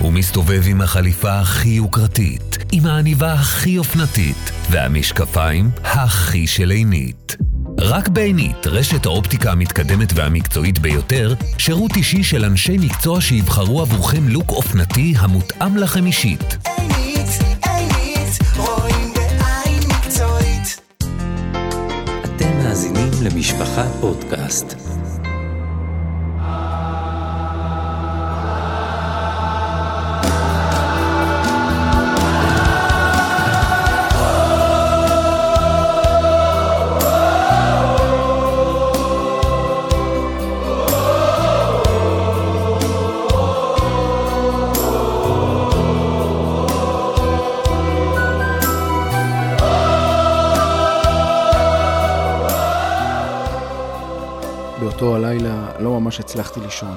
הוא מסתובב עם החליפה הכי יוקרתית, עם העניבה הכי אופנתית, והמשקפיים הכי של עינית. רק בעינית, רשת האופטיקה המתקדמת והמקצועית ביותר, שירות אישי של אנשי מקצוע שיבחרו עבורכם לוק אופנתי המותאם לכם אישית. עינית, עינית, רואים בעין מקצועית. אתם מאזינים למשפחה פודקאסט. ממש הצלחתי לישון.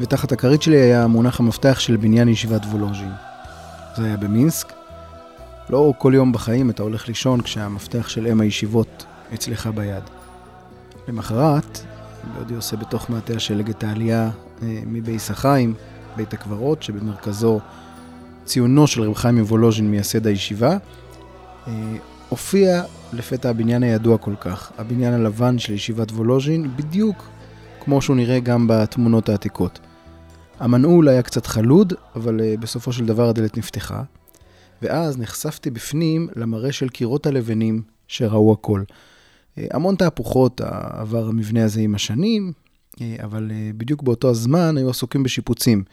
ותחת הכרית שלי היה מונח המפתח של בניין ישיבת וולוז'ין. זה היה במינסק. לא כל יום בחיים אתה הולך לישון כשהמפתח של אם הישיבות אצלך ביד. למחרת, בעודי עושה בתוך מעטה השלג העלייה אה, מבייס החיים, בית הקברות, שבמרכזו ציונו של רב חיים מוולוז'ין, מייסד הישיבה, אה, הופיע לפתע הבניין הידוע כל כך, הבניין הלבן של ישיבת וולוז'ין, בדיוק כמו שהוא נראה גם בתמונות העתיקות. המנעול היה קצת חלוד, אבל uh, בסופו של דבר הדלת נפתחה, ואז נחשפתי בפנים למראה של קירות הלבנים שראו הכל. Uh, המון תהפוכות עבר המבנה הזה עם השנים, uh, אבל בדיוק באותו הזמן היו עסוקים בשיפוצים,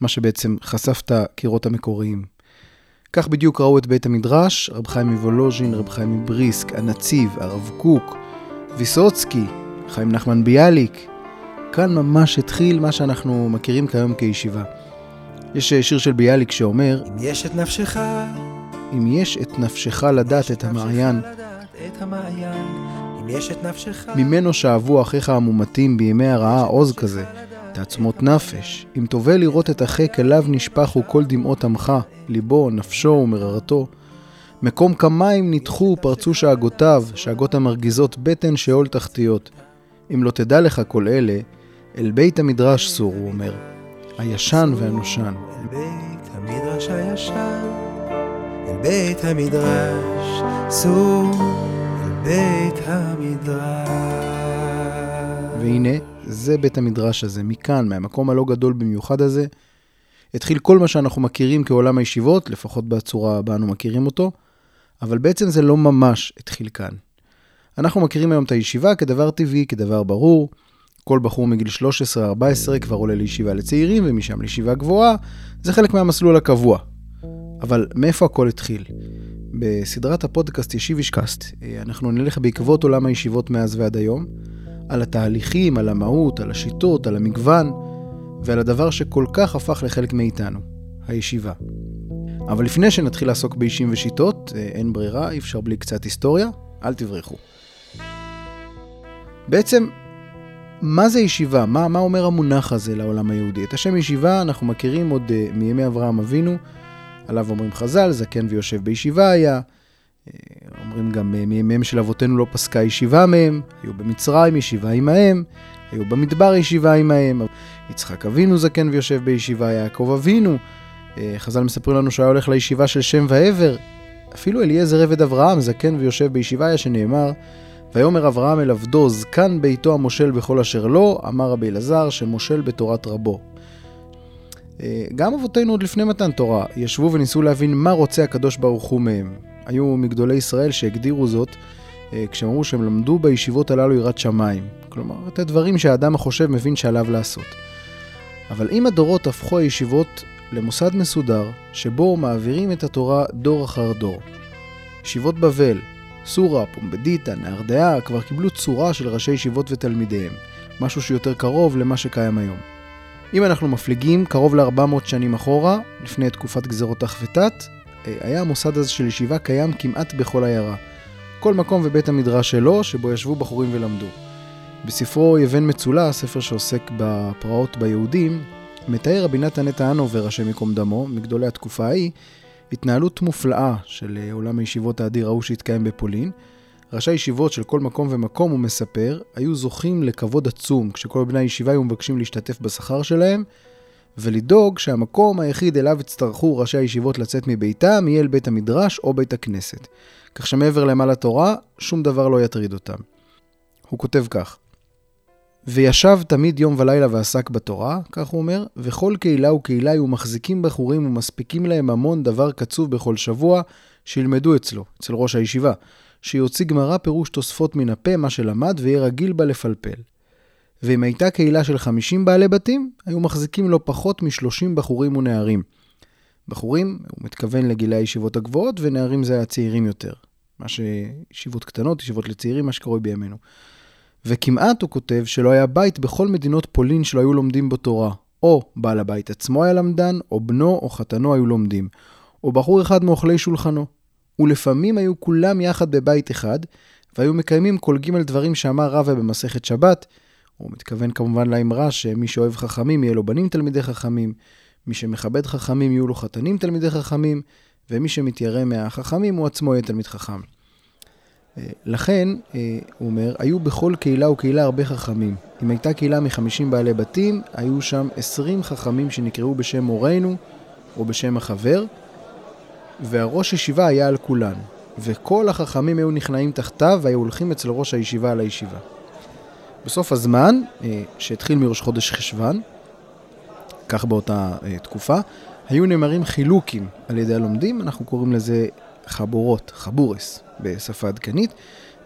מה שבעצם חשף את הקירות המקוריים. כך בדיוק ראו את בית המדרש, רב חיים מוולוז'ין, רב חיים מבריסק, הנציב, הרב קוק, ויסוצקי, חיים נחמן ביאליק. כאן ממש התחיל מה שאנחנו מכירים כיום כישיבה. יש שיר של ביאליק שאומר, אם יש את נפשך, אם יש את נפשך לדעת את המעיין, ממנו שאבו אחיך המומתים בימי הרעה עוז כזה, תעצמות נפש, אם תובע לראות את החק אליו נשפכו כל דמעות עמך, ליבו, נפשו ומררתו. מקום כמים נדחו פרצו שאגותיו, שאגות המרגיזות בטן שאול תחתיות. אם לא תדע לך כל אלה, אל בית המדרש סור, הוא אומר, הישן והנושן. אל בית המדרש הישן, אל בית המדרש, סור, אל בית המדרש. והנה, זה בית המדרש הזה, מכאן, מהמקום הלא גדול במיוחד הזה, התחיל כל מה שאנחנו מכירים כעולם הישיבות, לפחות בצורה הבאה אנו מכירים אותו, אבל בעצם זה לא ממש התחיל כאן. אנחנו מכירים היום את הישיבה כדבר טבעי, כדבר ברור. כל בחור מגיל 13-14 כבר עולה לישיבה לצעירים, ומשם לישיבה גבוהה, זה חלק מהמסלול הקבוע. אבל מאיפה הכל התחיל? בסדרת הפודקאסט ישיב אישקאסט, אנחנו נלך בעקבות עולם הישיבות מאז ועד היום, על התהליכים, על המהות, על השיטות, על המגוון, ועל הדבר שכל כך הפך לחלק מאיתנו, הישיבה. אבל לפני שנתחיל לעסוק באישים ושיטות, אה, אין ברירה, אי אפשר בלי קצת היסטוריה, אל תברחו. בעצם, מה זה ישיבה? מה, מה אומר המונח הזה לעולם היהודי? את השם ישיבה אנחנו מכירים עוד uh, מימי אברהם אבינו, עליו אומרים חז"ל, זקן ויושב בישיבה היה. Uh, אומרים גם uh, מימיהם של אבותינו לא פסקה ישיבה מהם, היו במצרים ישיבה עמהם, היו במדבר ישיבה עמהם. יצחק אבינו זקן ויושב בישיבה, יעקב אבינו. חז"ל מספרים לנו שהוא היה הולך לישיבה של שם ועבר. אפילו אליעזר עבד אברהם זקן ויושב בישיבה היה שנאמר, ויאמר אברהם אל עבדו, זקן ביתו המושל בכל אשר לו, אמר רבי אלעזר, שמושל בתורת רבו. אה, גם אבותינו עוד לפני מתן תורה ישבו וניסו להבין מה רוצה הקדוש ברוך הוא מהם. היו מגדולי ישראל שהגדירו זאת אה, כשהם אמרו שהם למדו בישיבות הללו יראת שמיים. כלומר, את הדברים שהאדם החושב מבין שעליו לעשות. אבל עם הדורות הפכו הישיבות למוסד מסודר, שבו מעבירים את התורה דור אחר דור. ישיבות בבל, סורה, פומבדיטה, נהרדעה, כבר קיבלו צורה של ראשי ישיבות ותלמידיהם, משהו שיותר קרוב למה שקיים היום. אם אנחנו מפליגים קרוב ל-400 שנים אחורה, לפני תקופת גזרות תח ותת, אה, היה המוסד הזה של ישיבה קיים כמעט בכל עיירה. כל מקום ובית המדרש שלו, שבו ישבו בחורים ולמדו. בספרו יבן מצולע, ספר שעוסק בפרעות ביהודים, מתאר רבי נתן נטע הנובר, השם ייקום דמו, מגדולי התקופה ההיא, התנהלות מופלאה של אה, עולם הישיבות האדיר ההוא שהתקיים בפולין. ראשי הישיבות של כל מקום ומקום, הוא מספר, היו זוכים לכבוד עצום כשכל בני הישיבה היו מבקשים להשתתף בשכר שלהם, ולדאוג שהמקום היחיד אליו יצטרכו ראשי הישיבות לצאת מביתם יהיה אל בית המדרש או בית הכנסת. כך שמעבר למעלה תורה, שום דבר לא יטריד אותם. הוא כותב כך: וישב תמיד יום ולילה ועסק בתורה, כך הוא אומר, וכל קהילה וקהילה היו מחזיקים בחורים ומספיקים להם המון דבר קצוב בכל שבוע, שילמדו אצלו, אצל ראש הישיבה, שיוציא גמרא פירוש תוספות מן הפה, מה שלמד, ויהיה רגיל בה לפלפל. ואם הייתה קהילה של 50 בעלי בתים, היו מחזיקים לא פחות מ-30 בחורים ונערים. בחורים, הוא מתכוון לגילי הישיבות הגבוהות, ונערים זה הצעירים יותר. מה שישיבות קטנות, ישיבות לצעירים, מה שקרוי בימינו. וכמעט, הוא כותב, שלא היה בית בכל מדינות פולין שלא היו לומדים בו תורה. או בעל הבית עצמו היה למדן, או בנו או חתנו היו לומדים. או בחור אחד מאוכלי שולחנו. ולפעמים היו כולם יחד בבית אחד, והיו מקיימים כל ג' דברים שאמר רבא במסכת שבת. הוא מתכוון כמובן לאמרה שמי שאוהב חכמים יהיה לו בנים תלמידי חכמים, מי שמכבד חכמים יהיו לו חתנים תלמידי חכמים, ומי שמתיירא מהחכמים הוא עצמו יהיה תלמיד חכם. אה, לכן, אה, הוא אומר, היו בכל קהילה וקהילה הרבה חכמים. אם הייתה קהילה מ-50 בעלי בתים, היו שם 20 חכמים שנקראו בשם מורנו או בשם החבר, והראש ישיבה היה על כולן. וכל החכמים היו נכנעים תחתיו והיו הולכים אצל ראש הישיבה על הישיבה. בסוף הזמן, אה, שהתחיל מראש חודש חשוון, כך באותה תקופה, היו נאמרים חילוקים על ידי הלומדים, אנחנו קוראים לזה חבורות, חבורס, בשפה עדכנית,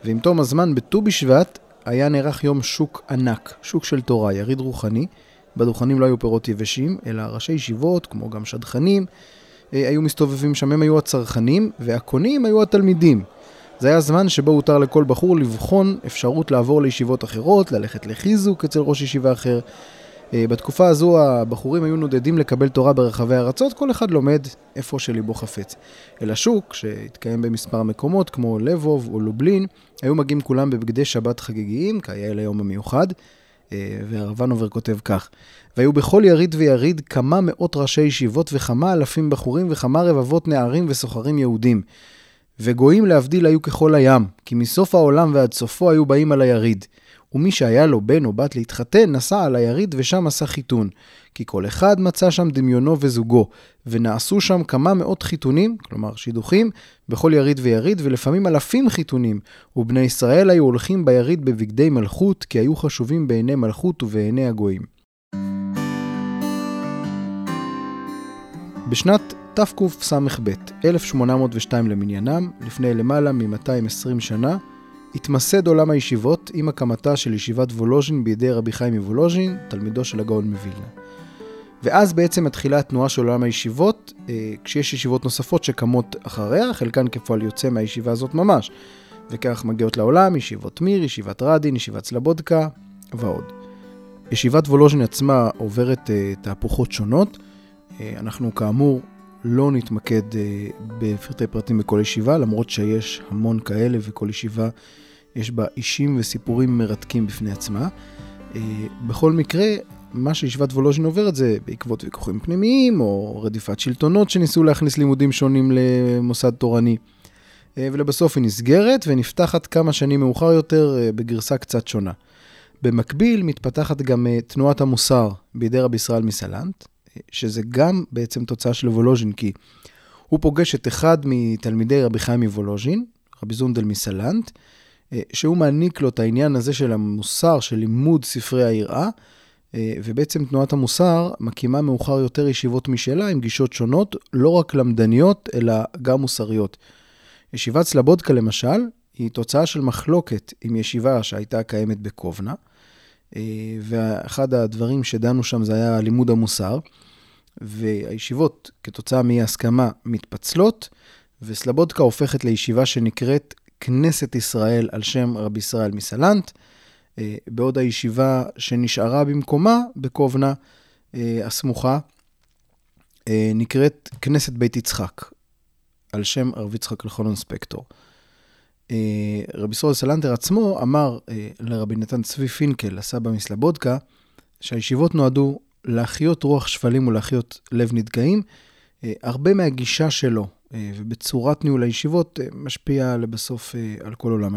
ועם תום הזמן, בט"ו בשבט, היה נערך יום שוק ענק, שוק של תורה, יריד רוחני. בדוכנים לא היו פירות יבשים, אלא ראשי ישיבות, כמו גם שדכנים, אה, היו מסתובבים שם, הם היו הצרכנים, והקונים היו התלמידים. זה היה זמן שבו הותר לכל בחור לבחון אפשרות לעבור לישיבות אחרות, ללכת לחיזוק אצל ראש ישיבה אחר, בתקופה הזו הבחורים היו נודדים לקבל תורה ברחבי הארצות, כל אחד לומד איפה שליבו חפץ. אל השוק, שהתקיים במספר מקומות, כמו לבוב או לובלין, היו מגיעים כולם בבגדי שבת חגיגיים, כיאה ליום המיוחד, אה, והרבנובר כותב כך: והיו בכל יריד ויריד כמה מאות ראשי ישיבות וכמה אלפים בחורים וכמה רבבות נערים וסוחרים יהודים. וגויים להבדיל היו ככל הים, כי מסוף העולם ועד סופו היו באים על היריד. ומי שהיה לו בן או בת להתחתן, נסע על היריד ושם עשה חיתון. כי כל אחד מצא שם דמיונו וזוגו, ונעשו שם כמה מאות חיתונים, כלומר שידוכים, בכל יריד ויריד, ולפעמים אלפים חיתונים. ובני ישראל היו הולכים ביריד בבגדי מלכות, כי היו חשובים בעיני מלכות ובעיני הגויים. בשנת תקס"ב, 1802 למניינם, לפני למעלה מ-220 שנה, התמסד עולם הישיבות עם הקמתה של ישיבת וולוז'ין בידי רבי חיים מוולוז'ין, תלמידו של הגאון מווילנה. ואז בעצם מתחילה התנועה של עולם הישיבות, אה, כשיש ישיבות נוספות שקמות אחריה, חלקן כפועל יוצא מהישיבה הזאת ממש. וכך מגיעות לעולם ישיבות מיר, ישיבת רדין, ישיבת סלבודקה ועוד. ישיבת וולוז'ין עצמה עוברת אה, תהפוכות שונות. אה, אנחנו כאמור לא נתמקד בפרטי פרטים בכל ישיבה, למרות שיש המון כאלה וכל ישיבה יש בה אישים וסיפורים מרתקים בפני עצמה. אה, בכל מקרה, מה שישיבת וולוז'ין עוברת זה בעקבות ויכוחים פנימיים, או רדיפת שלטונות שניסו להכניס לימודים שונים למוסד תורני. אה, ולבסוף היא נסגרת ונפתחת כמה שנים מאוחר יותר אה, בגרסה קצת שונה. במקביל מתפתחת גם תנועת המוסר בידי רבי ישראל מסלנט, שזה גם בעצם תוצאה של וולוז'ין, כי הוא פוגש את אחד מתלמידי רבי חיים מוולוז'ין, רבי זונדל מסלנט, שהוא מעניק לו את העניין הזה של המוסר, של לימוד ספרי היראה, אה, ובעצם תנועת המוסר מקימה מאוחר יותר ישיבות משלה עם גישות שונות, לא רק למדניות, אלא גם מוסריות. ישיבת סלבודקה למשל, היא תוצאה של מחלוקת עם ישיבה שהייתה קיימת בקובנה, אה, ואחד הדברים שדנו שם זה היה לימוד המוסר, והישיבות, כתוצאה מאי הסכמה, מתפצלות, וסלבודקה הופכת לישיבה שנקראת כנסת ישראל על שם רבי ישראל מסלנט, אה, בעוד הישיבה שנשארה במקומה, בקובנה אה, הסמוכה, אה, נקראת כנסת בית יצחק, על שם רבי יצחק אלחנן ספקטור. רבי ישראל סלנטר עצמו אמר לרבי נתן צבי פינקל, הסבא מסלבודקה, שהישיבות נועדו להחיות רוח שפלים ולהחיות לב נדכאים. הרבה מהגישה שלו ובצורת ניהול הישיבות אה, משפיע לבסוף אה, על כל עולם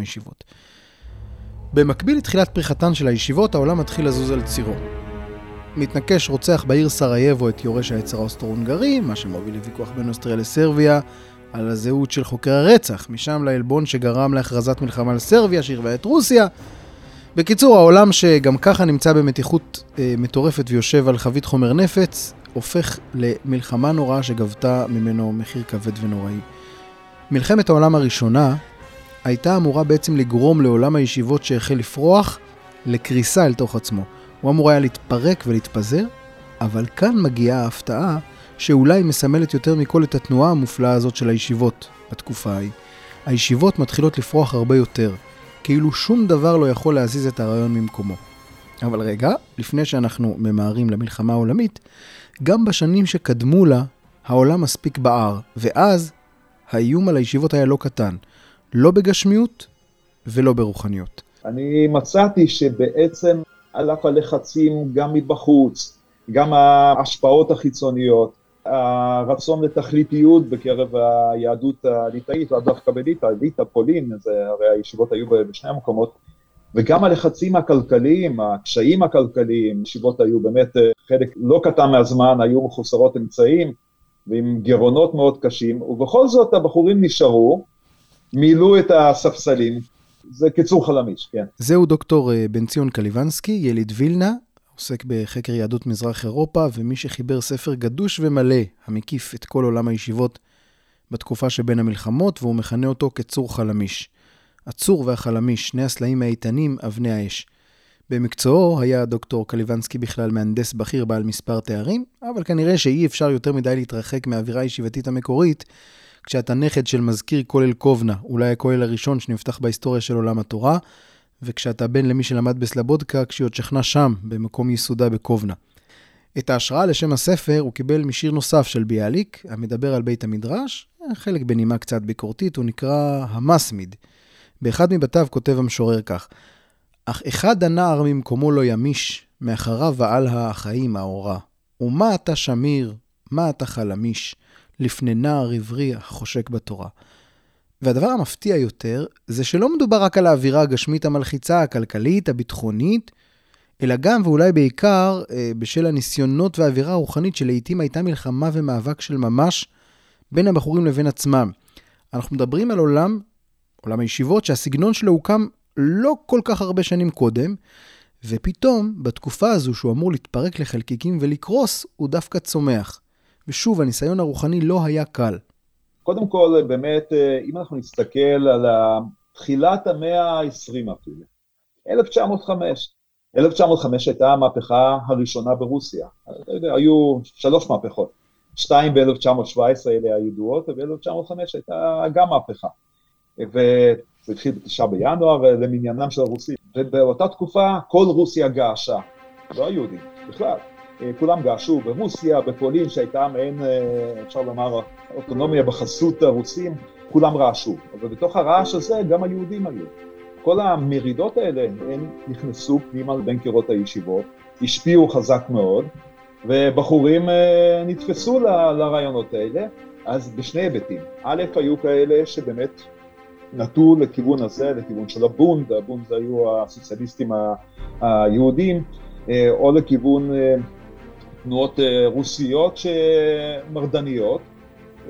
מתנקש רוצח בעיר סרייבו את יורש היצר האוסטרו-הונגרי, מה שמוביל לוויכוח בין אוסטריה לסרביה על הזהות של חוקר הרצח, משם לעלבון שגרם להכרזת מלחמה על סרביה, שהרווה את רוסיה. בקיצור, העולם שגם ככה נמצא במתיחות אה, מטורפת ויושב על חבית חומר נפץ, הופך למלחמה נוראה שגבתה ממנו מחיר כבד ונוראי. מלחמת העולם הראשונה הייתה אמורה בעצם לגרום לעולם הישיבות שהחל לפרוח לקריסה אל תוך עצמו. הוא אמור היה להתפרק ולהתפזר, אבל כאן מגיעה ההפתעה שאולי מסמלת יותר מכל את התנועה המופלאה הזאת של הישיבות בתקופה ההיא. הישיבות מתחילות לפרוח הרבה יותר, כאילו שום דבר לא יכול להזיז את הרעיון ממקומו. אבל רגע, לפני שאנחנו ממהרים למלחמה העולמית, גם בשנים שקדמו לה, העולם מספיק בער, ואז האיום על הישיבות היה לא קטן, לא בגשמיות ולא ברוחניות. אני מצאתי שבעצם על אף הלחצים גם מבחוץ, גם ההשפעות החיצוניות, הרצון לתכליתיות בקרב היהדות הליטאית, לאו דווקא בליטא, ליטא, פולין, זה, הרי הישיבות היו בשני המקומות, וגם הלחצים הכלכליים, הקשיים הכלכליים, ישיבות היו באמת חלק לא קטן מהזמן, היו מחוסרות אמצעים ועם גירעונות מאוד קשים, ובכל זאת הבחורים נשארו, מילאו את הספסלים, זה קיצור חלמיש, כן. זהו דוקטור אה, בן ציון קליבנסקי, יליד וילנה, עוסק בחקר יהדות מזרח אירופה, ומי שחיבר ספר גדוש ומלא, המקיף את כל עולם הישיבות בתקופה שבין המלחמות, והוא מכנה אותו כצור חלמיש. הצור והחלמיש, שני הסלעים האיתנים, אבני האש. במקצועו היה דוקטור קליבנסקי בכלל מהנדס בכיר בעל מספר תארים, אבל כנראה שאי אפשר יותר מדי להתרחק מהאווירה הישיבתית המקורית, כשאתה נכד של מזכיר כולל קובנה, אולי הכולל הראשון שנפתח בהיסטוריה של עולם התורה, וכשאתה בן למי שלמד בסלבודקה, כשהיא עוד שכנה שם, במקום ייסודה בקובנה. את ההשראה לשם הספר הוא קיבל משיר נוסף של ביאליק, המדבר על בית המדרש, חלק בנימה קצת ביקורתית, הוא נקרא המסמיד. באחד מבתיו כותב המשורר כך: אך אחד הנער ממקומו לא ימיש, מאחריו ועל החיים האורה. ומה אתה שמיר, מה אתה חלמיש, לפני נער עברי החושק בתורה. והדבר המפתיע יותר, זה שלא מדובר רק על האווירה הגשמית המלחיצה, הכלכלית, הביטחונית, אלא גם ואולי בעיקר אה, בשל הניסיונות והאווירה הרוחנית שלעיתים הייתה מלחמה ומאבק של ממש בין הבחורים לבין עצמם. אנחנו מדברים על עולם, עולם הישיבות, שהסגנון שלו הוקם לא כל כך הרבה שנים קודם, ופתאום, בתקופה הזו שהוא אמור להתפרק לחלקיקים ולקרוס, הוא דווקא צומח. ושוב, הניסיון הרוחני לא היה קל. קודם כל, באמת, אם אנחנו נסתכל על תחילת המאה ה-20 אפילו, 1905. 1905 הייתה המהפכה הראשונה ברוסיה. היו שלוש מהפכות. שתיים ב-1917 אלה הידועות, וב-1905 הייתה גם מהפכה. וזה התחיל בתשעה בינואר למניינם של הרוסים. ובאותה תקופה כל רוסיה געשה, לא היהודים, בכלל. כולם געשו ברוסיה, בפולין, שהייתה מעין, אפשר לומר, אוטונומיה בחסות הרוסים, כולם רעשו. ובתוך הרעש הזה גם היהודים היו. כל המרידות האלה, הם נכנסו פנימה בין קירות הישיבות, השפיעו חזק מאוד, ובחורים נתפסו לרעיונות האלה, אז בשני היבטים. א', היו כאלה שבאמת נטו לכיוון הזה, לכיוון של הבונד, הבונד היו הסוציאליסטים היהודים, או לכיוון תנועות רוסיות מרדניות,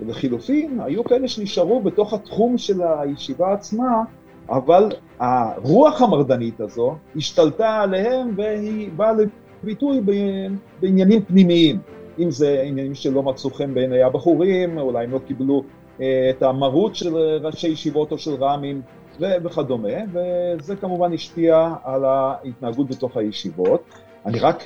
לחילופין, היו כאלה שנשארו בתוך התחום של הישיבה עצמה, אבל הרוח המרדנית הזו השתלטה עליהם והיא באה לביטוי בעניינים פנימיים, אם זה עניינים שלא מצאו חן בעיני הבחורים, אולי הם לא קיבלו את המרות של ראשי ישיבות או של ר"מים וכדומה, וזה כמובן השפיע על ההתנהגות בתוך הישיבות. אני רק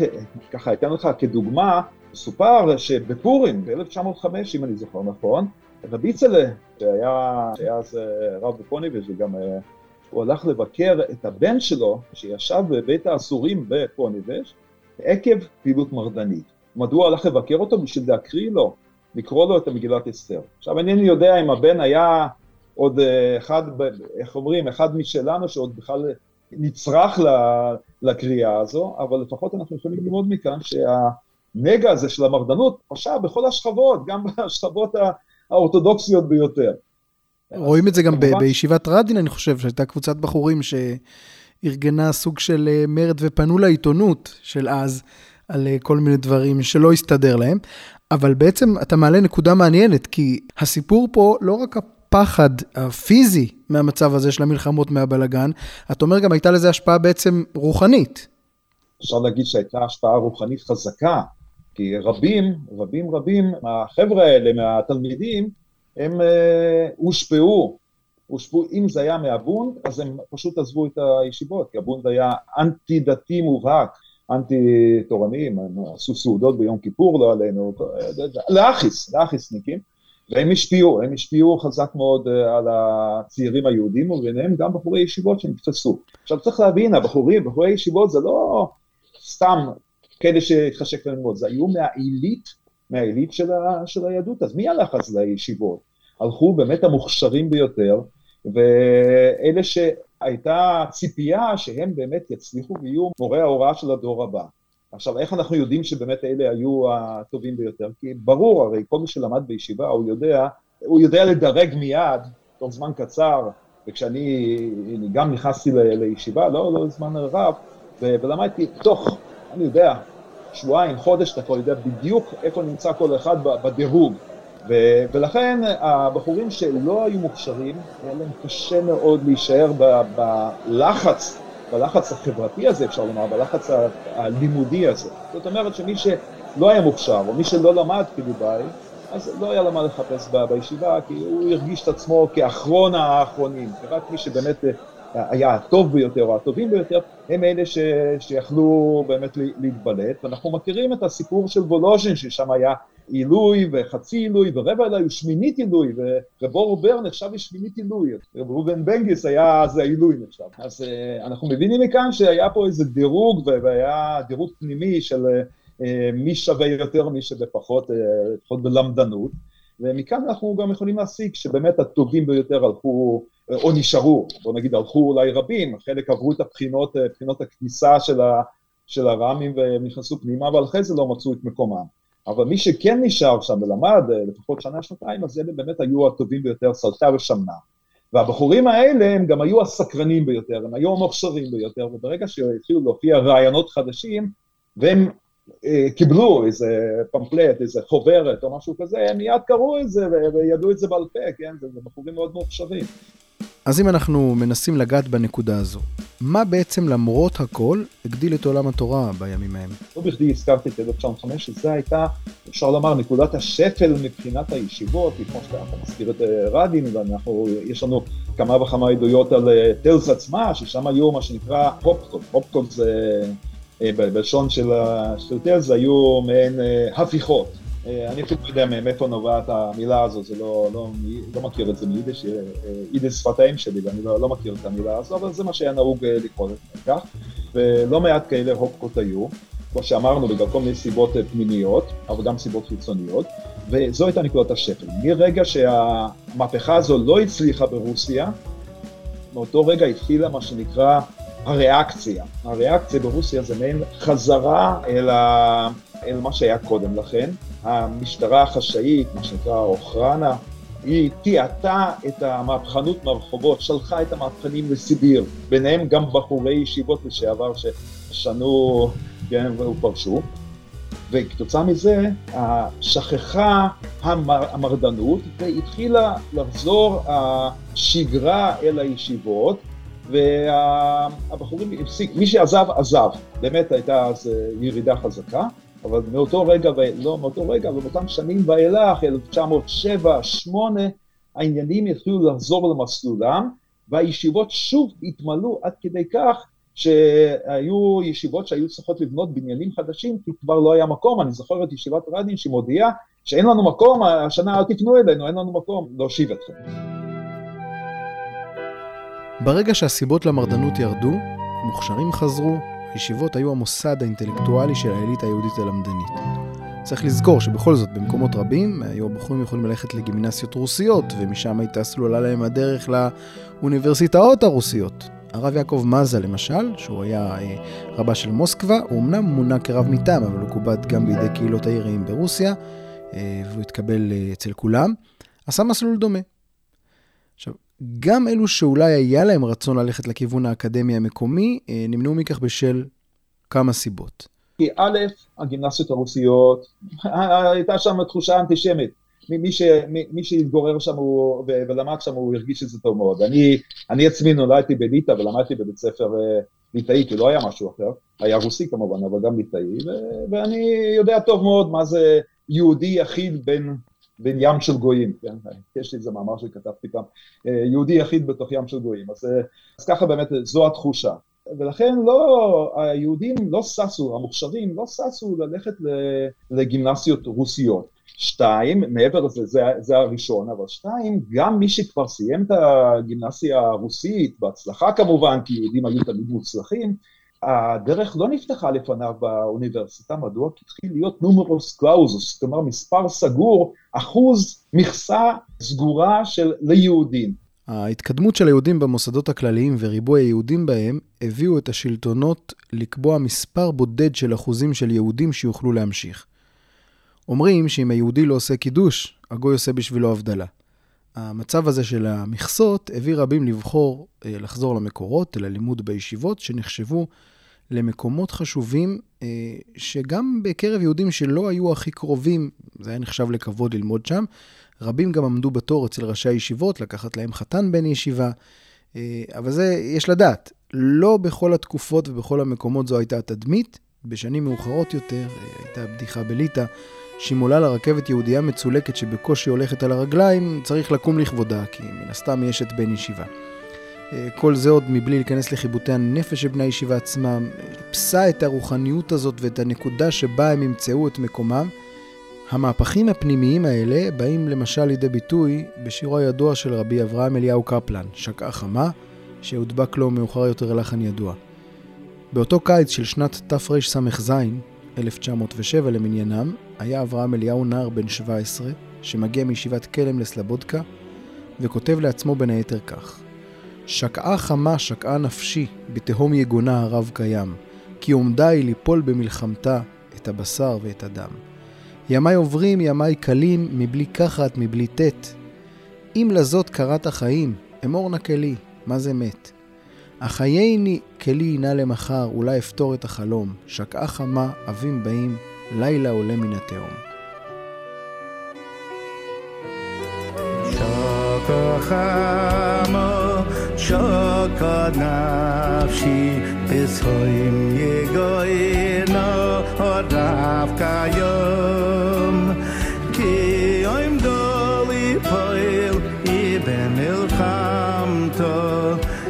ככה אתן לך כדוגמה, סופר שבפורים ב-1905, אם אני זוכר נכון, רבי צלה, שהיה, אז רב בפוניבז' וגם הוא הלך לבקר את הבן שלו, שישב בבית האסורים בפוניבז' עקב פעילות מרדנית. מדוע הלך לבקר אותו? בשביל להקריא לו, לקרוא לו את המגילת אסתר. עכשיו, אינני יודע אם הבן היה עוד אחד, איך אומרים, אחד משלנו, שעוד בכלל נצרך לקריאה הזו, אבל לפחות אנחנו יכולים ללמוד מכאן שהנגע הזה של המרדנות פשע בכל השכבות, גם בשכבות האורתודוקסיות ביותר. רואים את זה גם ב- בישיבת רדין, אני חושב, שהייתה קבוצת בחורים שארגנה סוג של מרד ופנו לעיתונות של אז, על אה, כל מיני דברים שלא הסתדר להם. אבל בעצם אתה מעלה נקודה מעניינת, כי הסיפור פה לא רק הפחד הפיזי מהמצב הזה של המלחמות מהבלגן, אתה אומר גם הייתה לזה השפעה בעצם רוחנית. אפשר להגיד שהייתה השפעה רוחנית חזקה, כי רבים, רבים רבים מהחבר'ה האלה, מהתלמידים, הם אה, הושפעו, הושפעו, אם זה היה מהבונד, אז הם פשוט עזבו את הישיבות, כי הבונד היה אנטי דתי מובהק, אנטי תורנים, הם עשו סעודות ביום כיפור, לא עלינו, לאחיס, לאחיסניקים, והם השפיעו, הם השפיעו חזק מאוד אה, על הצעירים היהודים, וביניהם גם בחורי ישיבות שנתפסו. עכשיו צריך להבין, הבחורים, בחורי ישיבות זה לא סתם כאלה שהתחשק להם ללמוד, זה היו מהעילית, מהעילית של, ה, של היהדות, אז מי הלך אז לישיבות? הלכו באמת המוכשרים ביותר, ואלה שהייתה ציפייה שהם באמת יצליחו ויהיו מורי ההוראה של הדור הבא. עכשיו, איך אנחנו יודעים שבאמת אלה היו הטובים ביותר? כי ברור, הרי כל מי שלמד בישיבה, הוא יודע, הוא יודע לדרג מיד, תוך זמן קצר, וכשאני גם נכנסתי לישיבה, לא, לא זמן רב, ולמדתי תוך, אני יודע, שבועיים, חודש, אתה כבר יודע בדיוק איפה נמצא כל אחד בדירוג. ו- ולכן הבחורים שלא היו מוכשרים, היה להם קשה מאוד להישאר ב- בלחץ, בלחץ החברתי הזה, אפשר לומר, בלחץ ה- הלימודי הזה. זאת אומרת שמי שלא היה מוכשר, או מי שלא למד כליבאי, אז לא היה לו מה לחפש ב- בישיבה, כי הוא הרגיש את עצמו כאחרון האחרונים, רק מי שבאמת היה הטוב ביותר או הטובים ביותר, הם אלה ש... שיכלו באמת להתבלט, ואנחנו מכירים את הסיפור של וולוז'ין, ששם היה עילוי וחצי עילוי ורבע עילוי ושמינית עילוי, ורבו בר נחשב לשמינית עילוי, רב ראובן בנגיס היה זה העילוי נחשב. אז uh, אנחנו מבינים מכאן שהיה פה איזה דירוג, והיה דירוג פנימי של uh, מי שווה יותר, מי שווה פחות, uh, לפחות בלמדנות, ומכאן אנחנו גם יכולים להסיק שבאמת הטובים ביותר הלכו או נשארו, בוא נגיד הלכו אולי רבים, חלק עברו את הבחינות, בחינות הכניסה של, ה, של הר"מים והם נכנסו פנימה, אבל אחרי זה לא מצאו את מקומם. אבל מי שכן נשאר שם ולמד לפחות שנה, שנתיים, אז אלה באמת היו הטובים ביותר, סלטה ושמנה. והבחורים האלה הם גם היו הסקרנים ביותר, הם היו המוכשרים ביותר, וברגע שהתחילו להופיע רעיונות חדשים, והם אה, קיבלו איזה פמפלט, איזה חוברת או משהו כזה, הם מיד קראו את זה וידעו את זה בעל פה, כן? זה, זה בחורים מאוד מוכשרים. אז אם אנחנו מנסים לגעת בנקודה הזו, מה בעצם למרות הכל הגדיל את עולם התורה בימים ההם? לא בכדי הזכרתי את 1905, שזו הייתה, אפשר לומר, נקודת השפל מבחינת הישיבות, כמו שאתה מזכיר את אה, רדין, ואנחנו, יש לנו כמה וכמה עדויות על אה, תלס עצמה, ששם היו מה שנקרא פופקול, פופקול זה, אה, בלשון של, של תלס, היו מעין הפיכות. אה, אני אפילו לא יודע מאיפה נובעת המילה הזו, זה לא, לא, לא מכיר את זה מיידיש, אה, יידיש שפת האם שלי ואני לא, לא מכיר את המילה הזו, אבל זה מה שהיה נהוג אה, לקרוא לזה כך, ולא מעט כאלה הופקות היו, כמו שאמרנו, בגלל כל מיני סיבות פנימיות, אבל גם סיבות חיצוניות, וזו הייתה נקודת השפל. מרגע שהמהפכה הזו לא הצליחה ברוסיה, מאותו רגע התחילה מה שנקרא הריאקציה. הריאקציה ברוסיה זה מעין חזרה אל, ה... אל מה שהיה קודם לכן, המשטרה החשאית, מה שנקרא אוחרנה, היא תיעתה את המהפכנות מהרחובות, שלחה את המהפכנים לסיביר, ביניהם גם בחורי ישיבות לשעבר ששנו, כן, ופרשו, וכתוצאה מזה שכחה המר, המרדנות והתחילה לחזור השגרה אל הישיבות והבחורים הפסיק, מי שעזב עזב, באמת הייתה אז ירידה חזקה אבל מאותו רגע, לא מאותו רגע, אבל מאותם שנים ואילך, 1907-2008, העניינים התחילו לחזור למסלולם, והישיבות שוב התמלאו עד כדי כך שהיו ישיבות שהיו צריכות לבנות בניינים חדשים, כי כבר לא היה מקום. אני זוכר את ישיבת רדין שמודיעה שאין לנו מקום, השנה אל תפנו אלינו, אין לנו מקום להושיב אתכם. ברגע שהסיבות למרדנות ירדו, המוכשרים חזרו, הישיבות היו המוסד האינטלקטואלי של האליטה היהודית הלמדנית. צריך לזכור שבכל זאת, במקומות רבים, היו הבחורים יכולים ללכת לגימנסיות רוסיות, ומשם הייתה סלולה להם הדרך לאוניברסיטאות הרוסיות. הרב יעקב מזה למשל, שהוא היה אה, רבה של מוסקבה, הוא אמנם מונה כרב מטעם, אבל הוא כובד גם בידי קהילות העיריים ברוסיה, אה, והוא התקבל אה, אצל כולם, עשה מסלול דומה. עכשיו, גם אלו שאולי היה להם רצון ללכת לכיוון האקדמי המקומי, אה, נמנעו מכך בשל כמה סיבות. כי א', הגימנסיות הרוסיות, הייתה שם תחושה אנטישמית. מי, ש, מי, מי שהתגורר שם הוא, ולמד שם, הוא הרגיש את זה טוב מאוד. אני, אני עצמי נולדתי בליטא ולמדתי בבית ספר אה, ליטאי, כי לא היה משהו אחר, היה רוסי כמובן, אבל גם ליטאי, ואני יודע טוב מאוד מה זה יהודי יחיד בין, בין ים של גויים, כן? יש לי איזה מאמר שכתבתי פעם, אה, יהודי יחיד בתוך ים של גויים, אז, אה, אז ככה באמת זו התחושה. ולכן לא, היהודים לא ששו, המוכשרים לא ששו ללכת לגימנסיות רוסיות. שתיים, מעבר לזה, זה, זה הראשון, אבל שתיים, גם מי שכבר סיים את הגימנסיה הרוסית, בהצלחה כמובן, כי יהודים היו תמיד מוצלחים, הדרך לא נפתחה לפניו באוניברסיטה, מדוע? כי התחיל להיות נומרוס קלאוזוס, כלומר מספר סגור, אחוז מכסה סגורה של ליהודים. ההתקדמות של היהודים במוסדות הכלליים וריבוי היהודים בהם הביאו את השלטונות לקבוע מספר בודד של אחוזים של יהודים שיוכלו להמשיך. אומרים שאם היהודי לא עושה קידוש, הגוי עושה בשבילו הבדלה. המצב הזה של המכסות הביא רבים לבחור אה, לחזור למקורות, אל הלימוד בישיבות, שנחשבו למקומות חשובים, אה, שגם בקרב יהודים שלא היו הכי קרובים, זה היה נחשב לכבוד ללמוד שם. רבים גם עמדו בתור אצל ראשי הישיבות, לקחת להם חתן בן ישיבה, אה, אבל זה יש לדעת, לא בכל התקופות ובכל המקומות זו הייתה התדמית. בשנים מאוחרות יותר, הייתה בדיחה בליטא, שאם עולה לרכבת יהודייה מצולקת שבקושי הולכת על הרגליים, צריך לקום לכבודה, כי מן הסתם יש את בן ישיבה. אה, כל זה עוד מבלי להיכנס לחיבוטי הנפש של בני הישיבה עצמם, פסה את הרוחניות הזאת ואת הנקודה שבה הם ימצאו את מקומם. המהפכים הפנימיים האלה באים למשל לידי ביטוי בשירו הידוע של רבי אברהם אליהו קפלן, שקעה חמה, שהודבק לו מאוחר יותר לחן ידוע. באותו קיץ של שנת תרס"ז, 1907 למניינם, היה אברהם אליהו נער בן 17, שמגיע מישיבת כלם לסלבודקה, וכותב לעצמו בין היתר כך: שקעה חמה שקעה נפשי, בתהום יגונה הרב קיים, כי עומדה היא ליפול במלחמתה את הבשר ואת הדם. ימיי עוברים, ימיי קלים, מבלי קחת, מבלי ט'. אם לזאת קראת חיים, אמור נא כלי, מה זה מת? החייני כלי נא למחר, אולי אפתור את החלום. שקעה חמה, אבים באים, לילה עולה מן התהום. שוקד נפשי בסוים יגוינו עוד רב כיום כי אוים דולי פועל אבן מלחמתו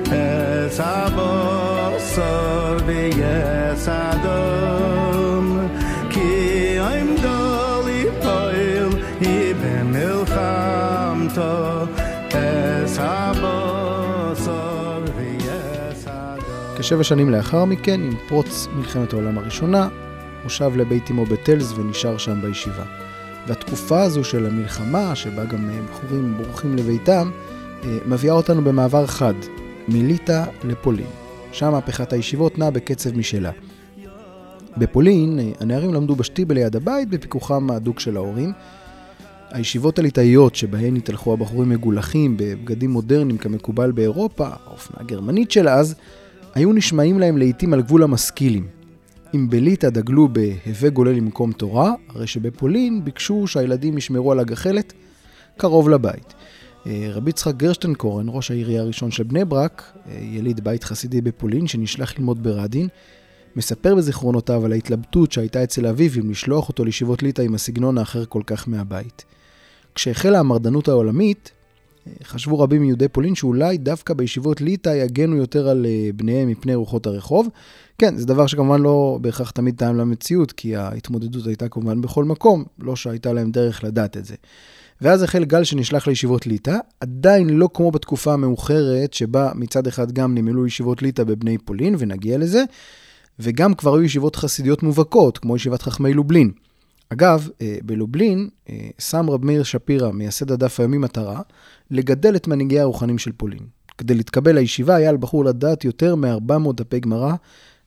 אס הבוסר כשבע שנים לאחר מכן, עם פרוץ מלחמת העולם הראשונה, הוא שב לבית אמו בטלס ונשאר שם בישיבה. והתקופה הזו של המלחמה, שבה גם אה, בחורים בורחים לביתם, אה, מביאה אותנו במעבר חד, מליטא לפולין. שם מהפכת הישיבות נעה בקצב משלה. בפולין, אה, הנערים למדו בשטיבל ליד הבית בפיקוחם ההדוק של ההורים. הישיבות הליטאיות שבהן התהלכו הבחורים מגולחים בבגדים מודרניים כמקובל באירופה, האופנה הגרמנית של אז, היו נשמעים להם לעיתים על גבול המשכילים. אם בליטא דגלו בהווה גולל למקום תורה, הרי שבפולין ביקשו שהילדים ישמרו על הגחלת קרוב לבית. אה, רבי יצחק גרשטיינקורן, ראש העירייה הראשון של בני ברק, אה, יליד בית חסידי בפולין שנשלח ללמוד ברדין, מספר בזיכרונותיו על ההתלבטות שהייתה אצל אביו אם לשלוח אותו לישיבות ליטא עם הסגנון האחר כל כך מהבית. כשהחלה המרדנות העולמית, חשבו רבים מיהודי פולין שאולי דווקא בישיבות ליטא יגנו יותר על בניהם מפני רוחות הרחוב. כן, זה דבר שכמובן לא בהכרח תמיד טעם למציאות, כי ההתמודדות הייתה כמובן בכל מקום, לא שהייתה להם דרך לדעת את זה. ואז החל גל שנשלח לישיבות ליטא, עדיין לא כמו בתקופה המאוחרת, שבה מצד אחד גם נמלאו ישיבות ליטא בבני פולין, ונגיע לזה, וגם כבר היו ישיבות חסידיות מובהקות, כמו ישיבת חכמי לובלין. אגב, אה, בלובלין אה, שם רב מאיר שפירא, מייסד הדף היומי מטרה, לגדל את מנהיגי הרוחנים של פולין. כדי להתקבל לישיבה היה על בחור לדעת יותר מ-400 דפי גמרא,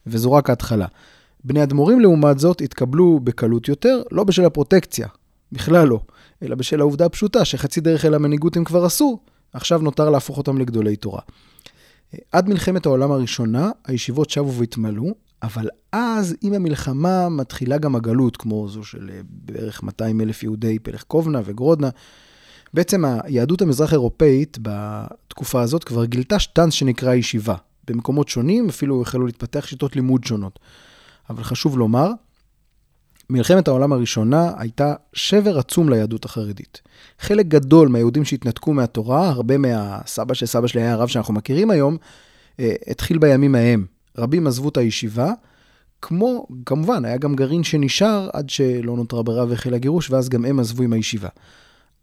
וזו רק ההתחלה. בני אדמו"רים לעומת זאת התקבלו בקלות יותר, לא בשל הפרוטקציה, בכלל לא, אלא בשל העובדה הפשוטה שחצי דרך אל המנהיגות הם כבר עשו, עכשיו נותר להפוך אותם לגדולי תורה. עד מלחמת העולם הראשונה, הישיבות שבו והתמלאו, אבל אז, עם המלחמה, מתחילה גם הגלות, כמו זו של אה, בערך 200 אלף יהודי פלך קובנה וגרודנה. בעצם היהדות המזרח אירופאית בתקופה הזאת כבר גילתה שטאנץ שנקרא ישיבה. במקומות שונים אפילו החלו להתפתח שיטות לימוד שונות. אבל חשוב לומר, מלחמת העולם הראשונה הייתה שבר עצום ליהדות החרדית. חלק גדול מהיהודים שהתנתקו מהתורה, הרבה מהסבא של סבא שלי היה הרב שאנחנו מכירים היום, אה, התחיל בימים ההם. רבים עזבו את הישיבה, כמו, כמובן, היה גם גרעין שנשאר עד שלא נותרה ברירה והחל הגירוש, ואז גם הם עזבו עם הישיבה.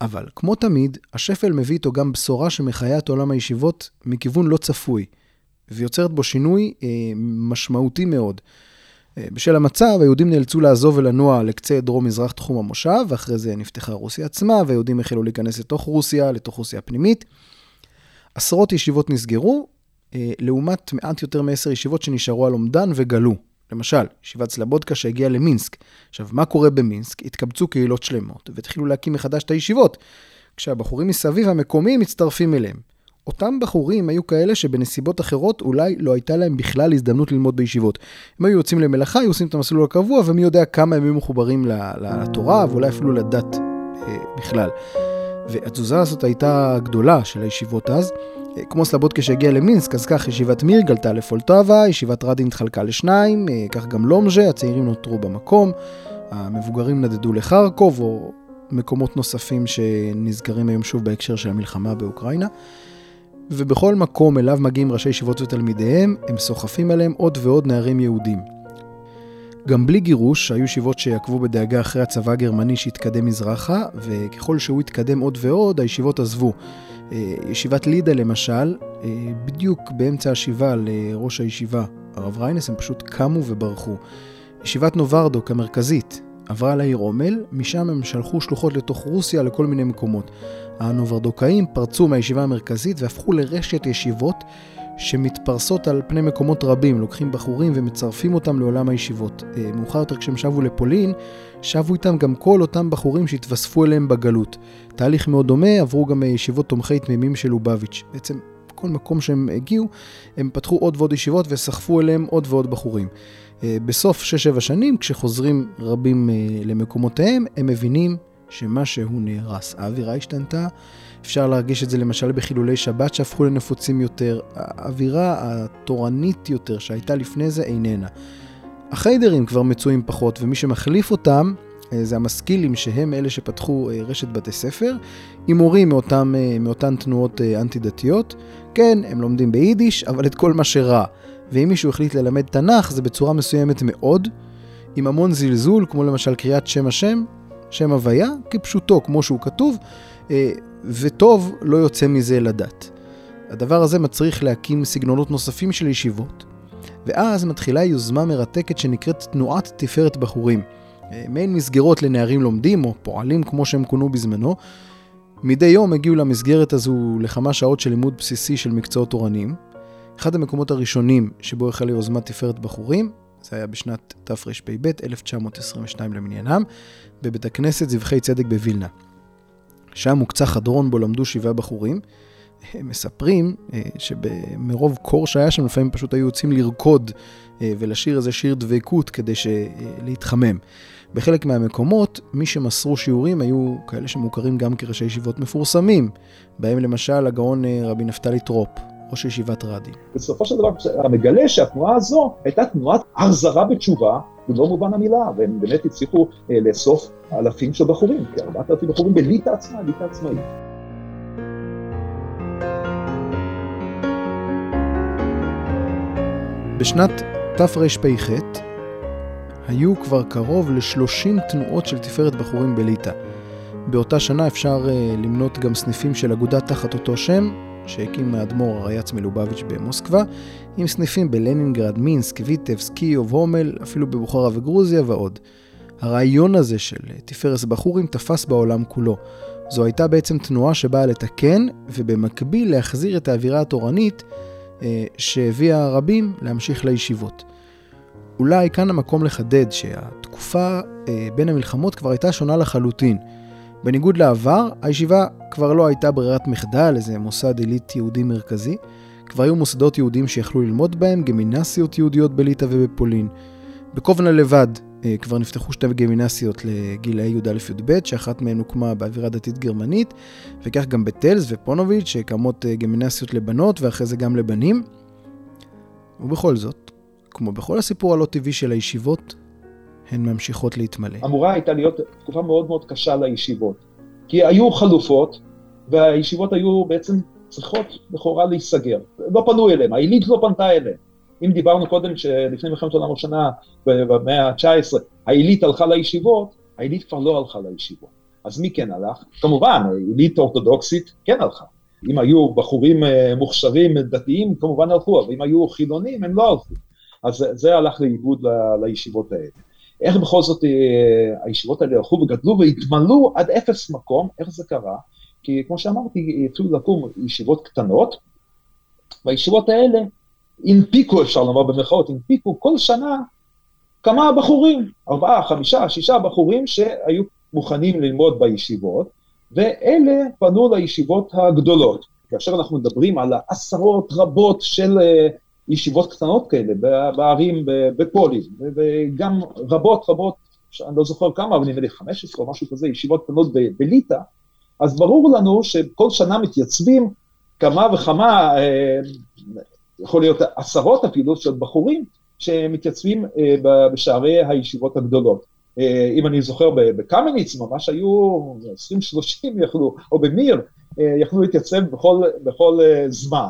אבל, כמו תמיד, השפל מביא איתו גם בשורה שמחיה את עולם הישיבות מכיוון לא צפוי, ויוצרת בו שינוי אה, משמעותי מאוד. אה, בשל המצב, היהודים נאלצו לעזוב ולנוע לקצה דרום-מזרח תחום המושב, ואחרי זה נפתחה רוסיה עצמה, והיהודים החלו להיכנס לתוך רוסיה, לתוך רוסיה הפנימית. עשרות ישיבות נסגרו, לעומת מעט יותר מעשר ישיבות שנשארו על אומדן וגלו. למשל, ישיבת סלבודקה שהגיעה למינסק. עכשיו, מה קורה במינסק? התקבצו קהילות שלמות והתחילו להקים מחדש את הישיבות, כשהבחורים מסביב המקומיים מצטרפים אליהם. אותם בחורים היו כאלה שבנסיבות אחרות אולי לא הייתה להם בכלל הזדמנות ללמוד בישיבות. הם היו יוצאים למלאכה, היו עושים את המסלול הקבוע, ומי יודע כמה הם היו מחוברים לתורה ואולי אפילו לדת אה, בכלל. והתזוזה הזאת הייתה גדולה של הישיבות אז. כמו סלבודקה שהגיע למינסק, אז כך ישיבת מיר גלתה לפולטבה, ישיבת רדין התחלקה לשניים, אה, כך גם לומז'ה, הצעירים נותרו במקום, המבוגרים נדדו לחרקוב, או מקומות נוספים שנזכרים היום שוב בהקשר של המלחמה באוקראינה. ובכל מקום אליו מגיעים ראשי ישיבות ותלמידיהם, הם סוחפים עליהם עוד ועוד נערים יהודים. גם בלי גירוש, היו ישיבות שיעקבו בדאגה אחרי הצבא הגרמני שהתקדם מזרחה, וככל שהוא התקדם עוד ועוד, הישיבות עזבו. אה, ישיבת לידה למשל, אה, בדיוק באמצע השיבה לראש הישיבה, הרב ריינס, הם פשוט קמו וברחו. ישיבת נוברדוק המרכזית עברה לעיר עומל, משם הם שלחו שלוחות לתוך רוסיה לכל מיני מקומות. הנוברדוקאים פרצו מהישיבה המרכזית והפכו לרשת ישיבות שמתפרסות על פני מקומות רבים, לוקחים בחורים ומצרפים אותם לעולם הישיבות. אה, מאוחר יותר כשהם שבו לפולין, שבו איתם גם כל אותם בחורים שהתווספו אליהם בגלות. תהליך מאוד דומה עברו גם ישיבות תומכי תמימים של לובביץ'. בעצם כל מקום שהם הגיעו, הם פתחו עוד ועוד ישיבות וסחפו אליהם עוד ועוד בחורים. אה, בסוף 6-7 שנים, כשחוזרים רבים אה, למקומותיהם, הם מבינים שמשהו נהרס. האווירה השתנתה, אפשר להרגיש את זה למשל בחילולי שבת שהפכו לנפוצים יותר. האווירה התורנית יותר שהייתה לפני זה איננה. החיידרים כבר מצויים פחות, ומי שמחליף אותם אה, זה המשכילים שהם אלה שפתחו אה, רשת בתי ספר, עם מורים מאותם, אה, מאותן תנועות אנטי-דתיות. כן, הם לומדים ביידיש, אבל את כל מה שרע. ואם מישהו החליט ללמד תנ"ך, זה בצורה מסוימת מאוד, עם המון זלזול, כמו למשל קריאת שם השם, שם הוויה, כפשוטו, כמו שהוא כתוב, וטוב לא יוצא מזה לדת. הדבר הזה מצריך להקים סגנונות נוספים של ישיבות, ואז מתחילה יוזמה מרתקת שנקראת תנועת תפארת בחורים. אה, מעין מסגרות לנערים לומדים, או פועלים כמו שהם כונו בזמנו. מדי יום הגיעו למסגרת הזו לכמה שעות של לימוד בסיסי של מקצועות תורניים. אחד המקומות הראשונים שבו החלה יוזמת תפארת בחורים, זה היה בשנת תרפ"ב, 1922 למניינם, בבית הכנסת זבחי צדק בווילנה. שם הוקצה חדרון בו למדו שבעה בחורים. הם מספרים אה, שמרוב קור שהיה שם, לפעמים פשוט היו יוצאים לרקוד אה, ולשיר איזה שיר דבקות כדי להתחמם. בחלק מהמקומות, מי שמסרו שיעורים היו כאלה שמוכרים גם כראשי ישיבות מפורסמים, בהם למשל הגאון אה, רבי נפתלי טרופ, ראש ישיבת רדי. בסופו של דבר, אתה מגלה שהתנועה הזו הייתה תנועת החזרה בתשובה, במלוא מובן המילה, והם באמת הצליחו אה, לאסוף אלפים של בחורים, כארבעת אלפים בחורים בליטא עצמה, ליטא עצמאית. בשנת תרפ"ח היו כבר קרוב ל-30 תנועות של תפארת בחורים בליטא. באותה שנה אפשר uh, למנות גם סניפים של אגודה תחת אותו שם, שהקים האדמו"ר הרייץ מלובביץ' במוסקבה, עם סניפים בלנינגרד, מינסק, ויטבס, קיוב, הומל, אפילו בבוכרה וגרוזיה ועוד. הרעיון הזה של תפארת בחורים תפס בעולם כולו. זו הייתה בעצם תנועה שבאה לתקן, ובמקביל להחזיר את האווירה התורנית אה, שהביאה רבים להמשיך לישיבות. אולי כאן המקום לחדד שהתקופה אה, בין המלחמות כבר הייתה שונה לחלוטין. בניגוד לעבר, הישיבה כבר לא הייתה ברירת מחדל, איזה מוסד עילית יהודי מרכזי. כבר היו מוסדות יהודים שיכלו ללמוד בהם, גמינסיות יהודיות בליטא ובפולין. בקובנה לבד אה, כבר נפתחו שתי גמינסיות לגילאי י"א-י"ב, שאחת מהן הוקמה באווירה דתית גרמנית, וכך גם בטלס ופונוביץ', שקמות אה, גמינסיות לבנות ואחרי זה גם לבנים. ובכל זאת, כמו בכל הסיפור הלא טבעי של הישיבות, הן ממשיכות להתמלא. אמורה הייתה להיות תקופה מאוד מאוד קשה לישיבות, כי היו חלופות, והישיבות היו בעצם צריכות לכאורה להיסגר. לא פנו אליהם, העילית לא פנתה אליהם. אם דיברנו קודם שלפני מלחמת העולם הראשונה, במאה ה-19, העילית הלכה לישיבות, העילית כבר לא הלכה לישיבות. אז מי כן הלך? כמובן, עילית אורתודוקסית כן הלכה. אם היו בחורים אה, מוכשרים דתיים, כמובן הלכו, אבל אם היו חילונים, הם לא הלכו. אז זה הלך לאיבוד לישיבות האלה. איך בכל זאת אה, הישיבות האלה הלכו וגדלו והתמלאו עד אפס מקום, איך זה קרה? כי כמו שאמרתי, התחילו לקום ישיבות קטנות, והישיבות האלה הנפיקו, אפשר לומר במרכאות, הנפיקו כל שנה כמה בחורים, ארבעה, חמישה, שישה בחורים שהיו מוכנים ללמוד בישיבות, ואלה פנו לישיבות הגדולות. כאשר אנחנו מדברים על עשרות רבות של אה, ישיבות קטנות כאלה בערים בפולין, וגם רבות רבות, אני לא זוכר כמה, אבל נדמה לי 15 או משהו כזה, ישיבות קטנות בליטא, אז ברור לנו שכל שנה מתייצבים כמה וכמה, אה, יכול להיות עשרות אפילו, של בחורים שמתייצבים אה, בשערי הישיבות הגדולות. אה, אם אני זוכר בקמניץ ממש היו 20-30 יכלו, או במיר, יכלו להתייצב בכל, בכל זמן.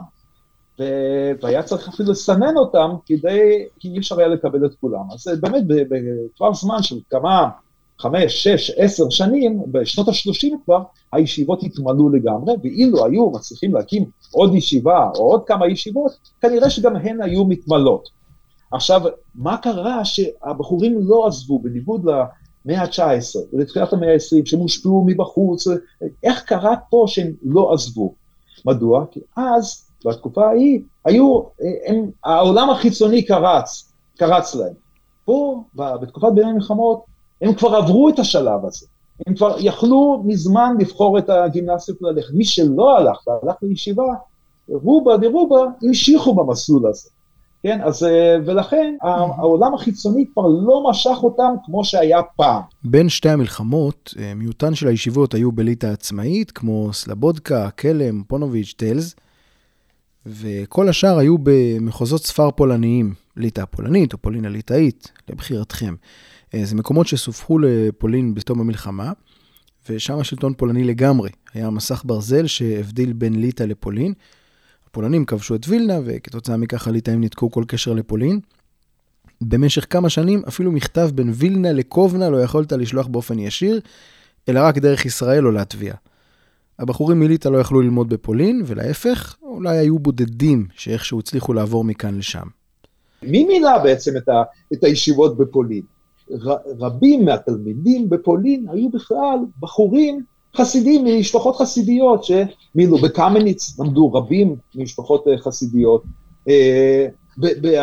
והיה צריך אפילו לסנן אותם כדי, כי אי אפשר היה לקבל את כולם. אז באמת בטווח זמן של כמה חמש, שש, עשר שנים, בשנות ה-30 כבר, הישיבות התמלאו לגמרי, ואילו היו מצליחים להקים עוד ישיבה או עוד כמה ישיבות, כנראה שגם הן היו מתמלאות. עכשיו, מה קרה שהבחורים לא עזבו, בניגוד למאה ה-19 ולתחילת המאה ה-20, שהם הושפעו מבחוץ, איך קרה פה שהם לא עזבו? מדוע? כי אז, בתקופה ההיא, היו, הם, העולם החיצוני קרץ, קרץ להם. פה, בתקופת בין המלחמות, הם כבר עברו את השלב הזה. הם כבר יכלו מזמן לבחור את הגימנסיות ללכת. מי שלא הלך והלך לישיבה, רובה דרובה המשיכו במסלול הזה. כן, אז אה, ולכן העולם החיצוני כבר לא משך אותם כמו שהיה פעם. בין שתי המלחמות, אה, מיעוטן של הישיבות היו בליטא עצמאית, כמו סלבודקה, קלם, פונוביץ', טלס, וכל השאר היו במחוזות ספר פולניים, ליטא הפולנית או פולין הליטאית, לבחירתכם. אה, זה מקומות שסופחו לפולין בתום המלחמה, ושם השלטון פולני לגמרי. היה מסך ברזל שהבדיל בין ליטא לפולין. הפולנים כבשו את וילנה, וכתוצאה מכך הליטאים ניתקו כל קשר לפולין. במשך כמה שנים אפילו מכתב בין וילנה לקובנה לא יכולת לשלוח באופן ישיר, אלא רק דרך ישראל או לטביה. הבחורים מליטא לא יכלו ללמוד בפולין, ולהפך, אולי היו בודדים שאיכשהו הצליחו לעבור מכאן לשם. מי מילה בעצם את, ה, את הישיבות בפולין? רבים מהתלמידים בפולין היו בכלל בחורים חסידים ממשפחות חסידיות שמילו בקמניץ למדו רבים ממשפחות אה, חסידיות, אה,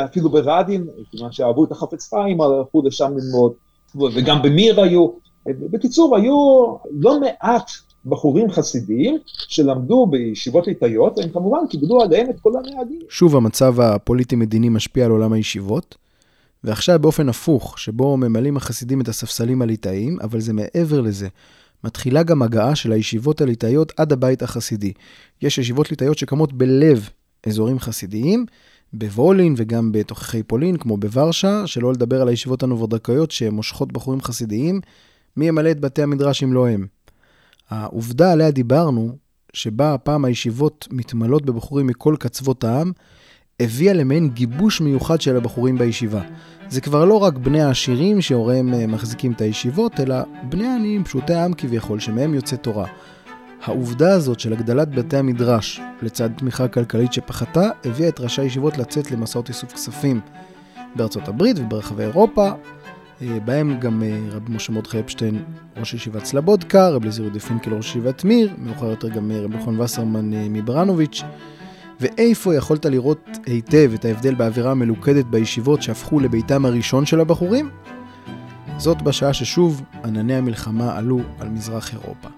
אפילו ברדין, כיוון שאהבו את החפץ חיים, הלכו לשם ללמוד, וגם במיר היו, בקיצור היו לא מעט בחורים חסידיים שלמדו בישיבות ליטאיות, והם כמובן קיבלו עליהם את כל הנהגים. שוב המצב הפוליטי-מדיני משפיע על עולם הישיבות. ועכשיו באופן הפוך, שבו ממלאים החסידים את הספסלים הליטאיים, אבל זה מעבר לזה. מתחילה גם הגעה של הישיבות הליטאיות עד הבית החסידי. יש ישיבות ליטאיות שקמות בלב אזורים חסידיים, בוולין וגם בתוככי פולין, כמו בוורשה, שלא לדבר על הישיבות הנוברדקאיות שמושכות בחורים חסידיים, מי ימלא את בתי המדרש אם לא הם. העובדה עליה דיברנו, שבה הפעם הישיבות מתמלאות בבחורים מכל קצוות העם, הביאה למעין גיבוש מיוחד של הבחורים בישיבה. זה כבר לא רק בני העשירים שהוריהם אה, מחזיקים את הישיבות, אלא בני העניים, פשוטי העם כביכול, שמהם יוצא תורה. העובדה הזאת של הגדלת בתי המדרש לצד תמיכה כלכלית שפחתה, הביאה את ראשי הישיבות לצאת למסעות איסוף כספים בארצות הברית וברחבי אירופה, בהם גם אה, רבי משה מרדכי אפשטיין, ראש ישיבת סלבודקה, רבי לזיר יהודה פינקל, ראש ישיבת מיר, מאוחר יותר גם רבי נכון וסרמן מברנוביץ'. ואיפה יכולת לראות היטב את ההבדל באווירה המלוכדת בישיבות שהפכו לביתם הראשון של הבחורים? זאת בשעה ששוב ענני המלחמה עלו על מזרח אירופה.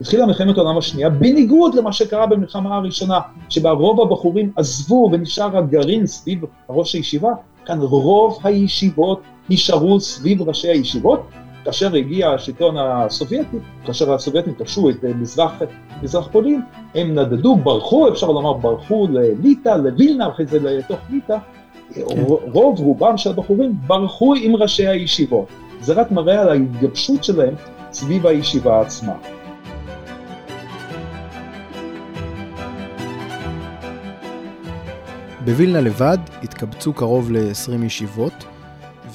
התחילה מלחמת העולם השנייה, בניגוד למה שקרה במלחמה הראשונה, שבה רוב הבחורים עזבו ונשאר הגרעין סביב ראש הישיבה, כאן רוב הישיבות נשארו סביב ראשי הישיבות, כאשר הגיע השלטון הסובייטי, כאשר הסובייטים כבשו את מזרח, מזרח פולין, הם נדדו, ברחו, אפשר לומר, ברחו לליטא, לווילנה, אחרי זה לתוך ליטא, כן. רוב רובם של הבחורים ברחו עם ראשי הישיבות. זה רק מראה על ההתגבשות שלהם סביב הישיבה עצמה. בווילנה לבד התקבצו קרוב ל-20 ישיבות,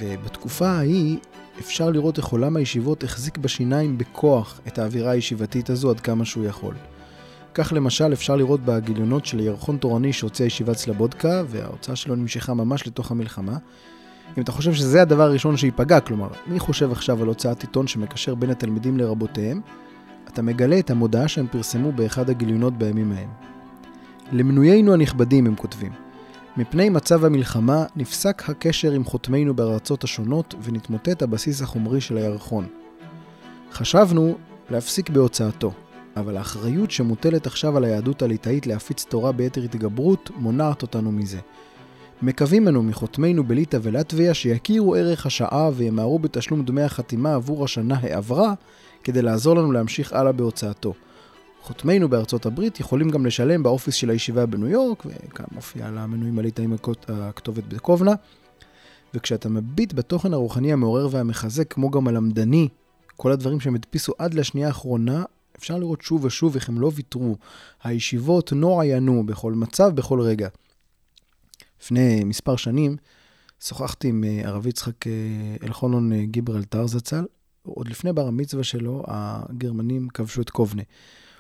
ובתקופה ההיא אפשר לראות איך עולם הישיבות החזיק בשיניים בכוח את האווירה הישיבתית הזו עד כמה שהוא יכול. כך למשל אפשר לראות בגיליונות של ירחון תורני שהוציאה ישיבת סלבודקה, וההוצאה שלו נמשכה ממש לתוך המלחמה. אם אתה חושב שזה הדבר הראשון שייפגע, כלומר, מי חושב עכשיו על הוצאת עיתון שמקשר בין התלמידים לרבותיהם, אתה מגלה את המודעה שהם פרסמו באחד הגיליונות בימים ההם. למנויינו הנכבדים, הם כותבים, מפני מצב המלחמה נפסק הקשר עם חותמינו בארצות השונות ונתמוטט הבסיס החומרי של הירחון. חשבנו להפסיק בהוצאתו, אבל האחריות שמוטלת עכשיו על היהדות הליטאית להפיץ תורה ביתר התגברות מונעת אותנו מזה. מקווים אנו מחותמינו בליטא ולטביה שיכירו ערך השעה וימהרו בתשלום דמי החתימה עבור השנה העברה כדי לעזור לנו להמשיך הלאה בהוצאתו. חותמינו בארצות הברית יכולים גם לשלם באופיס של הישיבה בניו יורק, וכאן מופיע על המנויים הליטאים הכתובת בקובנה. וכשאתה מביט בתוכן הרוחני המעורר והמחזק, כמו גם הלמדני, כל הדברים שהם הדפיסו עד לשנייה האחרונה, אפשר לראות שוב ושוב איך הם לא ויתרו. הישיבות לא עיינו בכל מצב, בכל רגע. לפני מספר שנים שוחחתי עם אה, הרב יצחק אה, אלחונון אה, גיברלטר זצ"ל, עוד לפני בר המצווה שלו, הגרמנים כבשו את קובנה.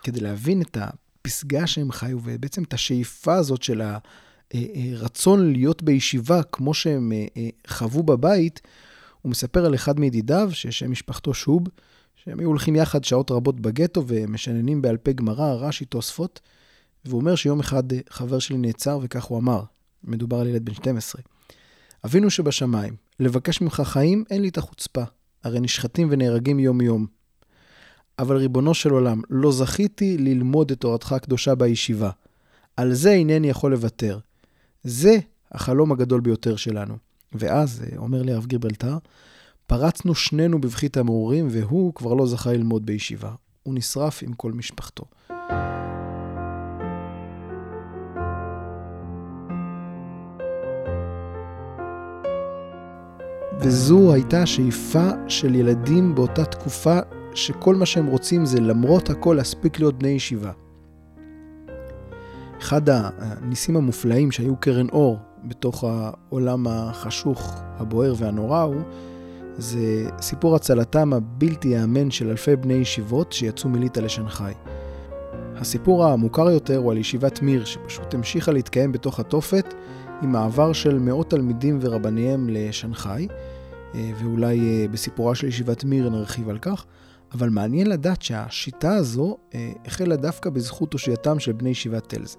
כדי להבין את הפסגה שהם חיו, ובעצם את השאיפה הזאת של הרצון להיות בישיבה כמו שהם חוו בבית, הוא מספר על אחד מידידיו, ששם משפחתו שוב, שהם היו הולכים יחד שעות רבות בגטו ומשננים בעל פה גמרא, רש"י, תוספות, והוא אומר שיום אחד חבר שלי נעצר וכך הוא אמר, מדובר על ילד בן 12. אבינו שבשמיים, לבקש ממך חיים, אין לי את החוצפה. הרי נשחטים ונהרגים יום-יום. אבל ריבונו של עולם, לא זכיתי ללמוד את תורתך הקדושה בישיבה. על זה אינני יכול לוותר. זה החלום הגדול ביותר שלנו. ואז, אומר לי הרב גירבלטר, פרצנו שנינו בבכי תמרורים, והוא כבר לא זכה ללמוד בישיבה. הוא נשרף עם כל משפחתו. וזו הייתה השאיפה של ילדים באותה תקופה, שכל מה שהם רוצים זה למרות הכל להספיק להיות בני ישיבה. אחד הניסים המופלאים שהיו קרן אור בתוך העולם החשוך, הבוער והנורא הוא, זה סיפור הצלתם הבלתי ייאמן של אלפי בני ישיבות שיצאו מליטא לשנגחאי. הסיפור המוכר יותר הוא על ישיבת מיר, שפשוט המשיכה להתקיים בתוך התופת עם מעבר של מאות תלמידים ורבניהם לשנגחאי, אה, ואולי אה, בסיפורה של ישיבת מיר נרחיב על כך, אבל מעניין לדעת שהשיטה הזו אה, החלה דווקא בזכות תושייתם של בני ישיבת טלז.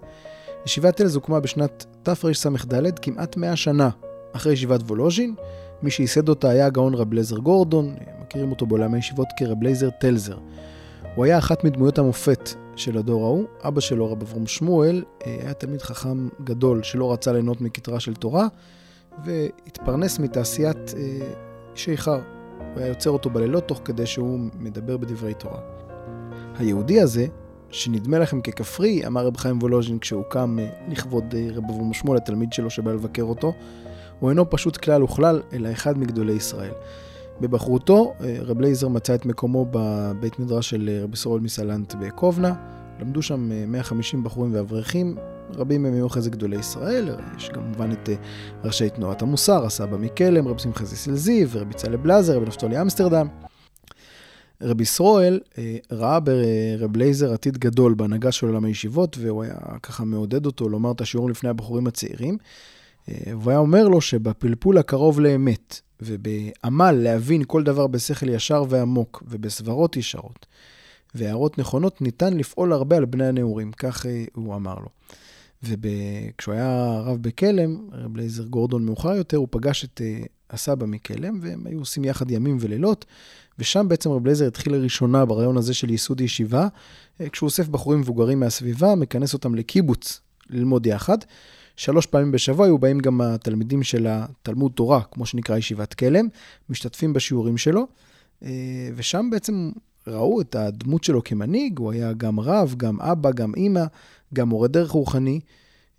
ישיבת טלז הוקמה בשנת תרס"ד, כמעט 100 שנה אחרי ישיבת וולוז'ין. מי שייסד אותה היה הגאון רב לייזר גורדון, מכירים אותו בעולם הישיבות כרב לייזר טלזר. הוא היה אחת מדמויות המופת של הדור ההוא. אבא שלו, רב אברום שמואל, היה תלמיד חכם גדול שלא רצה ליהנות מכתרה של תורה, והתפרנס מתעשיית אה, שיכר. הוא היה יוצר אותו בלילות תוך כדי שהוא מדבר בדברי תורה. היהודי הזה, שנדמה לכם ככפרי, אמר רב חיים וולוז'ין כשהוא קם אה, לכבוד אה, רב אברום שמואל, התלמיד שלו שבא לבקר אותו, הוא אינו פשוט כלל וכלל, אלא אחד מגדולי ישראל. בבחרותו, רב לייזר מצא את מקומו בבית מדרש של רבי סורל מסלנט בקובנה. למדו שם 150 בחורים ואברכים, רבים מהם היו אחרי זה גדולי ישראל, יש כמובן את אה, ראשי תנועת המוסר, הסבא מקלם, רבי שמחה זיסל זיו, רבי צלב בלזר, רבי נפתולי אמסטרדם. רבי ישראל אה, ראה ברב לייזר עתיד גדול בהנהגה של עולם הישיבות, והוא היה ככה מעודד אותו לומר את השיעורים לפני הבחורים הצעירים. אה, והוא היה אומר לו שבפלפול הקרוב לאמת, ובעמל להבין כל דבר בשכל ישר ועמוק, ובסברות ישרות, והערות נכונות, ניתן לפעול הרבה על בני הנעורים, כך הוא אמר לו. וכשהוא היה רב בקלם, רב לייזר גורדון מאוחר יותר, הוא פגש את אה, הסבא מקלם, והם היו עושים יחד ימים ולילות, ושם בעצם רב לייזר התחיל לראשונה ברעיון הזה של ייסוד ישיבה, uh, כשהוא אוסף בחורים מבוגרים מהסביבה, מכנס אותם לקיבוץ ללמוד יחד. שלוש פעמים בשבוע היו באים גם התלמידים של התלמוד תורה, כמו שנקרא ישיבת כלם, משתתפים בשיעורים שלו, ושם בעצם ראו את הדמות שלו כמנהיג, הוא היה גם רב, גם אבא, גם אימא, גם מורה דרך רוחני.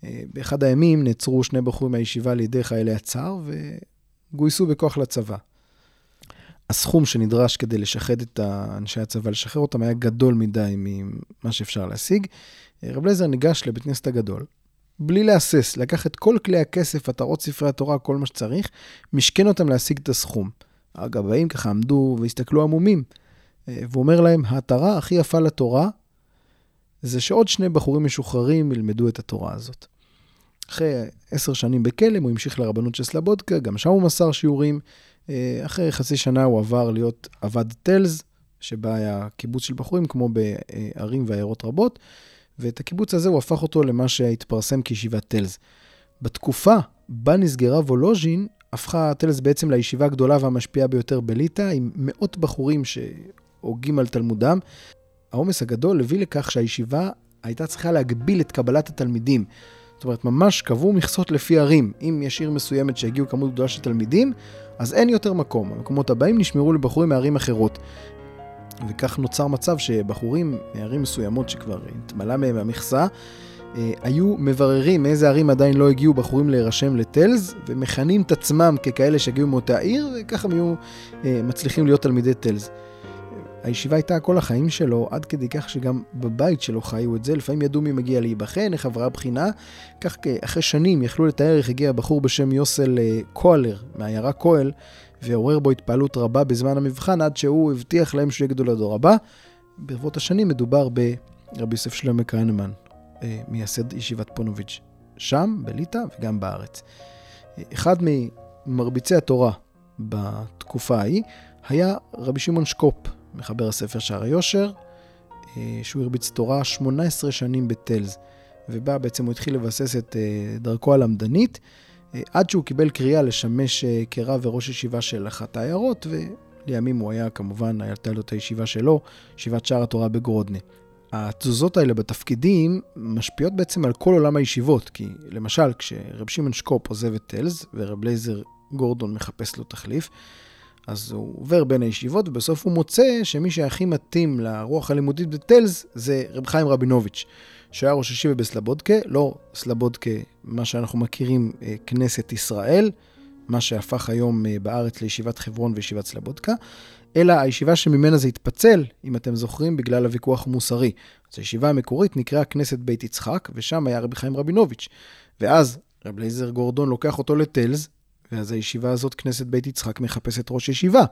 אה, באחד הימים נעצרו שני בחורים מהישיבה על ידי חיילי הצאר וגויסו בכוח לצבא. הסכום שנדרש כדי לשחד את אנשי הצבא, לשחרר אותם, היה גדול מדי ממה שאפשר להשיג. אה, רב לייזר ניגש לבית כנסת הגדול, בלי להסס, לקח את כל כלי הכסף, התרות ספרי התורה, כל מה שצריך, משכן אותם להשיג את הסכום. הגבאים ככה עמדו והסתכלו עמומים. אה, והוא אומר להם, ההתרה הכי יפה לתורה זה שעוד שני בחורים משוחררים ילמדו את התורה הזאת. אחרי עשר שנים בכלם הוא המשיך לרבנות של סלבודקה, גם שם הוא מסר שיעורים. אה, אחרי חצי שנה הוא עבר להיות עבד טלז, שבה היה קיבוץ של בחורים, כמו בערים ועיירות רבות, ואת הקיבוץ הזה הוא הפך אותו למה שהתפרסם כישיבת טלז. בתקופה בה נסגרה וולוז'ין, הפכה טלז בעצם לישיבה הגדולה והמשפיעה ביותר בליטא, עם מאות בחורים שהוגים על תלמודם. העומס הגדול הביא לכך שהישיבה הייתה צריכה להגביל את קבלת התלמידים. זאת אומרת, ממש קבעו מכסות לפי ערים. אם יש עיר מסוימת שהגיעו כמות גדולה של תלמידים, אז אין יותר מקום. המקומות הבאים נשמרו לבחורים מערים אחרות. וכך נוצר מצב שבחורים מערים מסוימות שכבר התמלא מהם המכסה, אה, היו מבררים מאיזה ערים עדיין לא הגיעו בחורים להירשם לטלז, ומכנים את עצמם ככאלה שהגיעו מאותה עיר, וככה הם היו אה, מצליחים להיות תלמידי טלז. הישיבה הייתה כל החיים שלו, עד כדי כך שגם בבית שלו חיו את זה. לפעמים ידעו מי מגיע להיבחן, איך עברה בחינה. כך אחרי שנים יכלו לתאר איך הגיע בחור בשם יוסל אה, קואלר, מהעיירה כהל, ועורר בו התפעלות רבה בזמן המבחן, עד שהוא הבטיח להם שהוא יהיה גדול הדור הבא. ברבות השנים מדובר ברבי יוסף שלמה כהנמן, אה, מייסד ישיבת פונוביץ', שם, בליטא וגם בארץ. אחד ממרביצי התורה בתקופה ההיא היה רבי שמעון שקופ, מחבר הספר שער היושר, אה, שהוא הרביץ תורה 18 שנים בטלז, ובה בעצם הוא התחיל לבסס את אה, דרכו הלמדנית, אה, עד שהוא קיבל קריאה לשמש כרב וראש ישיבה של אחת העיירות, ולימים הוא היה כמובן, הייתה לו את הישיבה שלו, ישיבת שער התורה בגרודנה. התזוזות האלה בתפקידים משפיעות בעצם על כל עולם הישיבות, כי למשל כשרב שמעון שקופ עוזב את טלז ורב לייזר גורדון מחפש לו תחליף, אז הוא עובר בין הישיבות, ובסוף הוא מוצא שמי שהכי מתאים לרוח הלימודית בטלס זה רב חיים רבינוביץ', שהיה ראש ישיבה בסלבודקה, לא סלבודקה, מה שאנחנו מכירים, אה, כנסת ישראל, מה שהפך היום אה, בארץ לישיבת חברון וישיבת סלבודקה, אלא הישיבה שממנה זה התפצל, אם אתם זוכרים, בגלל הוויכוח המוסרי. אז הישיבה המקורית נקראה כנסת בית יצחק, ושם היה רבי חיים רבינוביץ'. ואז רב לייזר גורדון לוקח אותו לטלס, ואז הישיבה הזאת, כנסת בית יצחק, מחפשת ראש ישיבה.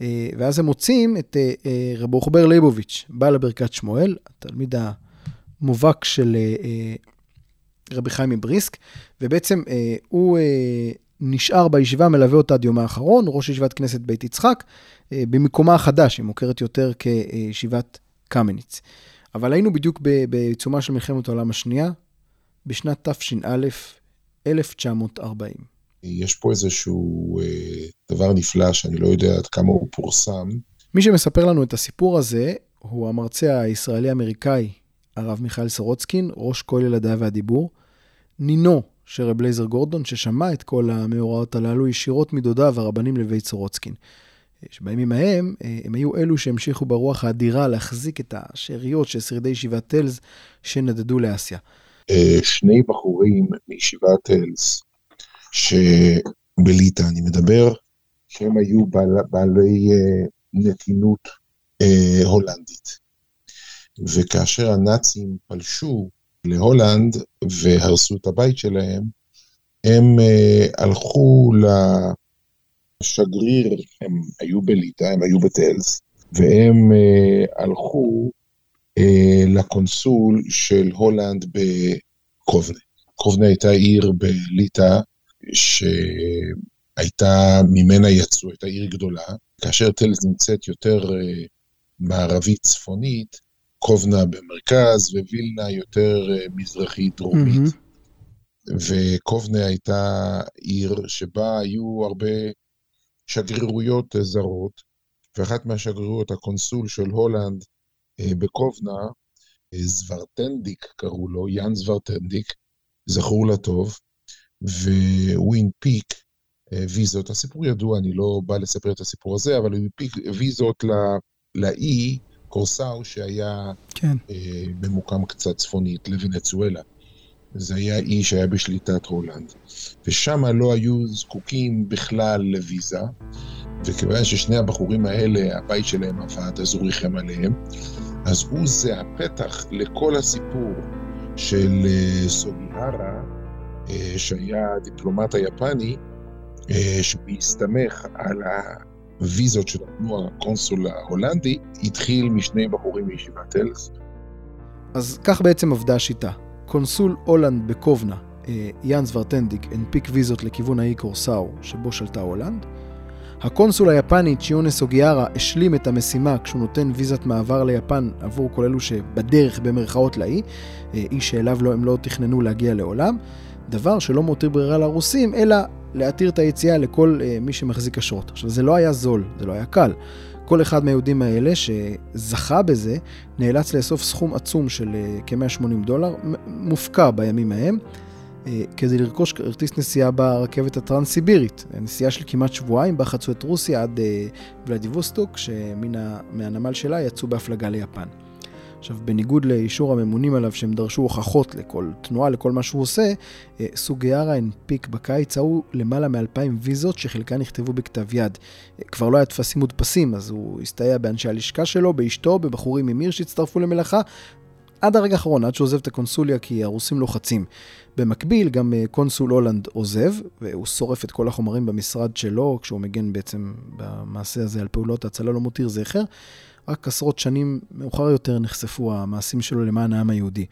אה, ואז הם מוצאים את אה, אה, רב רוחבר ליבוביץ', בעל הברכת שמואל, התלמיד המובהק של רבי חיים מבריסק, ובעצם הוא נשאר בישיבה, מלווה אותה עד יומה האחרון, ראש ישיבת כנסת בית יצחק, במקומה החדש, היא מוכרת יותר כישיבת קמניץ. אבל היינו בדיוק בעיצומה של מלחמת העולם השנייה, בשנת תש"א, 1940. יש פה איזשהו אה, דבר נפלא שאני לא יודע עד כמה הוא פורסם. מי שמספר לנו את הסיפור הזה הוא המרצה הישראלי-אמריקאי, הרב מיכאל סורוצקין, ראש כולל הדעה והדיבור, נינו של רב לייזר גורדון, ששמע את כל המאורעות הללו ישירות מדודיו הרבנים לבית סורוצקין. שבימים ההם, אה, הם היו אלו שהמשיכו ברוח האדירה להחזיק את השאריות של שרידי ישיבת טלס שנדדו לאסיה. אה, שני בחורים מישיבת טלס שבליטא אני מדבר, שהם היו בעל, בעלי uh, נתינות uh, הולנדית. וכאשר הנאצים פלשו להולנד והרסו את הבית שלהם, הם uh, הלכו לשגריר, הם היו בליטא, הם היו בטלס, והם uh, הלכו uh, לקונסול של הולנד בקובנה. קובנה הייתה עיר בליטא שהייתה, ממנה יצאו, הייתה עיר גדולה, כאשר טלס נמצאת יותר uh, מערבית צפונית, קובנה במרכז ווילנה יותר אה, מזרחית דרומית. מהמם. וקובנה הייתה עיר שבה היו הרבה שגרירויות זרות, ואחת מהשגרירויות, הקונסול של הולנד אה, בקובנה, אה, זוורטנדיק קראו לו, יאן זוורטנדיק, זכור לטוב, והוא הנפיק אה, ויזות, הסיפור ידוע, אני לא בא לספר את הסיפור הזה, אבל הוא הנפיק ויזות לאי קורסאו שהיה כן. אה, ממוקם קצת צפונית לוונצואלה. זה היה אי שהיה בשליטת הולנד. ושם לא היו זקוקים בכלל לוויזה, וכיוון ששני הבחורים האלה, הבית שלהם אבד, אז הוא ריחם עליהם, אז הוא זה הפתח לכל הסיפור של אה, סוגיהרה, שהיה הדיפלומט היפני, אה, שבהסתמך על הוויזות שנתנו הקונסול ההולנדי, התחיל משני בחורים מישיבת טלז. אז כך בעצם עבדה השיטה. קונסול הולנד בקובנה, אה, יאן זוורטנדיק, הנפיק ויזות לכיוון האי קורסאו, שבו שלטה הולנד. הקונסול היפני צ'יאונה סוגיהרה השלים את המשימה כשהוא נותן ויזת מעבר ליפן עבור כל אלו שבדרך במרכאות לאי, אה, אי שאליו לא, הם לא תכננו להגיע לעולם, דבר שלא מותיר ברירה לרוסים, אלא להתיר את היציאה לכל אה, מי שמחזיק אשרות. עכשיו, זה לא היה זול, זה לא היה קל. כל אחד מהיהודים האלה שזכה בזה, נאלץ לאסוף סכום עצום של אה, כ-180 דולר, מופקע בימים ההם, אה, כדי לרכוש כרטיס נסיעה ברכבת הטרנס-סיבירית. נסיעה של כמעט שבועיים, בה חצו את רוסיה עד אה, ולדיווסטוק, שמהנמל שלה יצאו בהפלגה ליפן. עכשיו, בניגוד לאישור הממונים עליו שהם דרשו הוכחות לכל תנועה, לכל מה שהוא עושה, אה, סוגיארה הנפיק בקיץ ההוא למעלה מ-2,000 ויזות שחלקן נכתבו בכתב יד. אה, כבר לא היה טפסים מודפסים, אז הוא הסתייע באנשי הלשכה שלו, באשתו, בבחורים ממיר שהצטרפו למלאכה, עד הרגע האחרון, עד שהוא עוזב את הקונסוליה, כי הרוסים לוחצים. במקביל, גם אה, קונסול הולנד עוזב, והוא שורף את כל החומרים במשרד שלו, כשהוא מגן בעצם במעשה הזה על פעולות ההצלה לא מותיר זכר. רק עשרות שנים מאוחר יותר נחשפו המעשים שלו למען העם היהודי.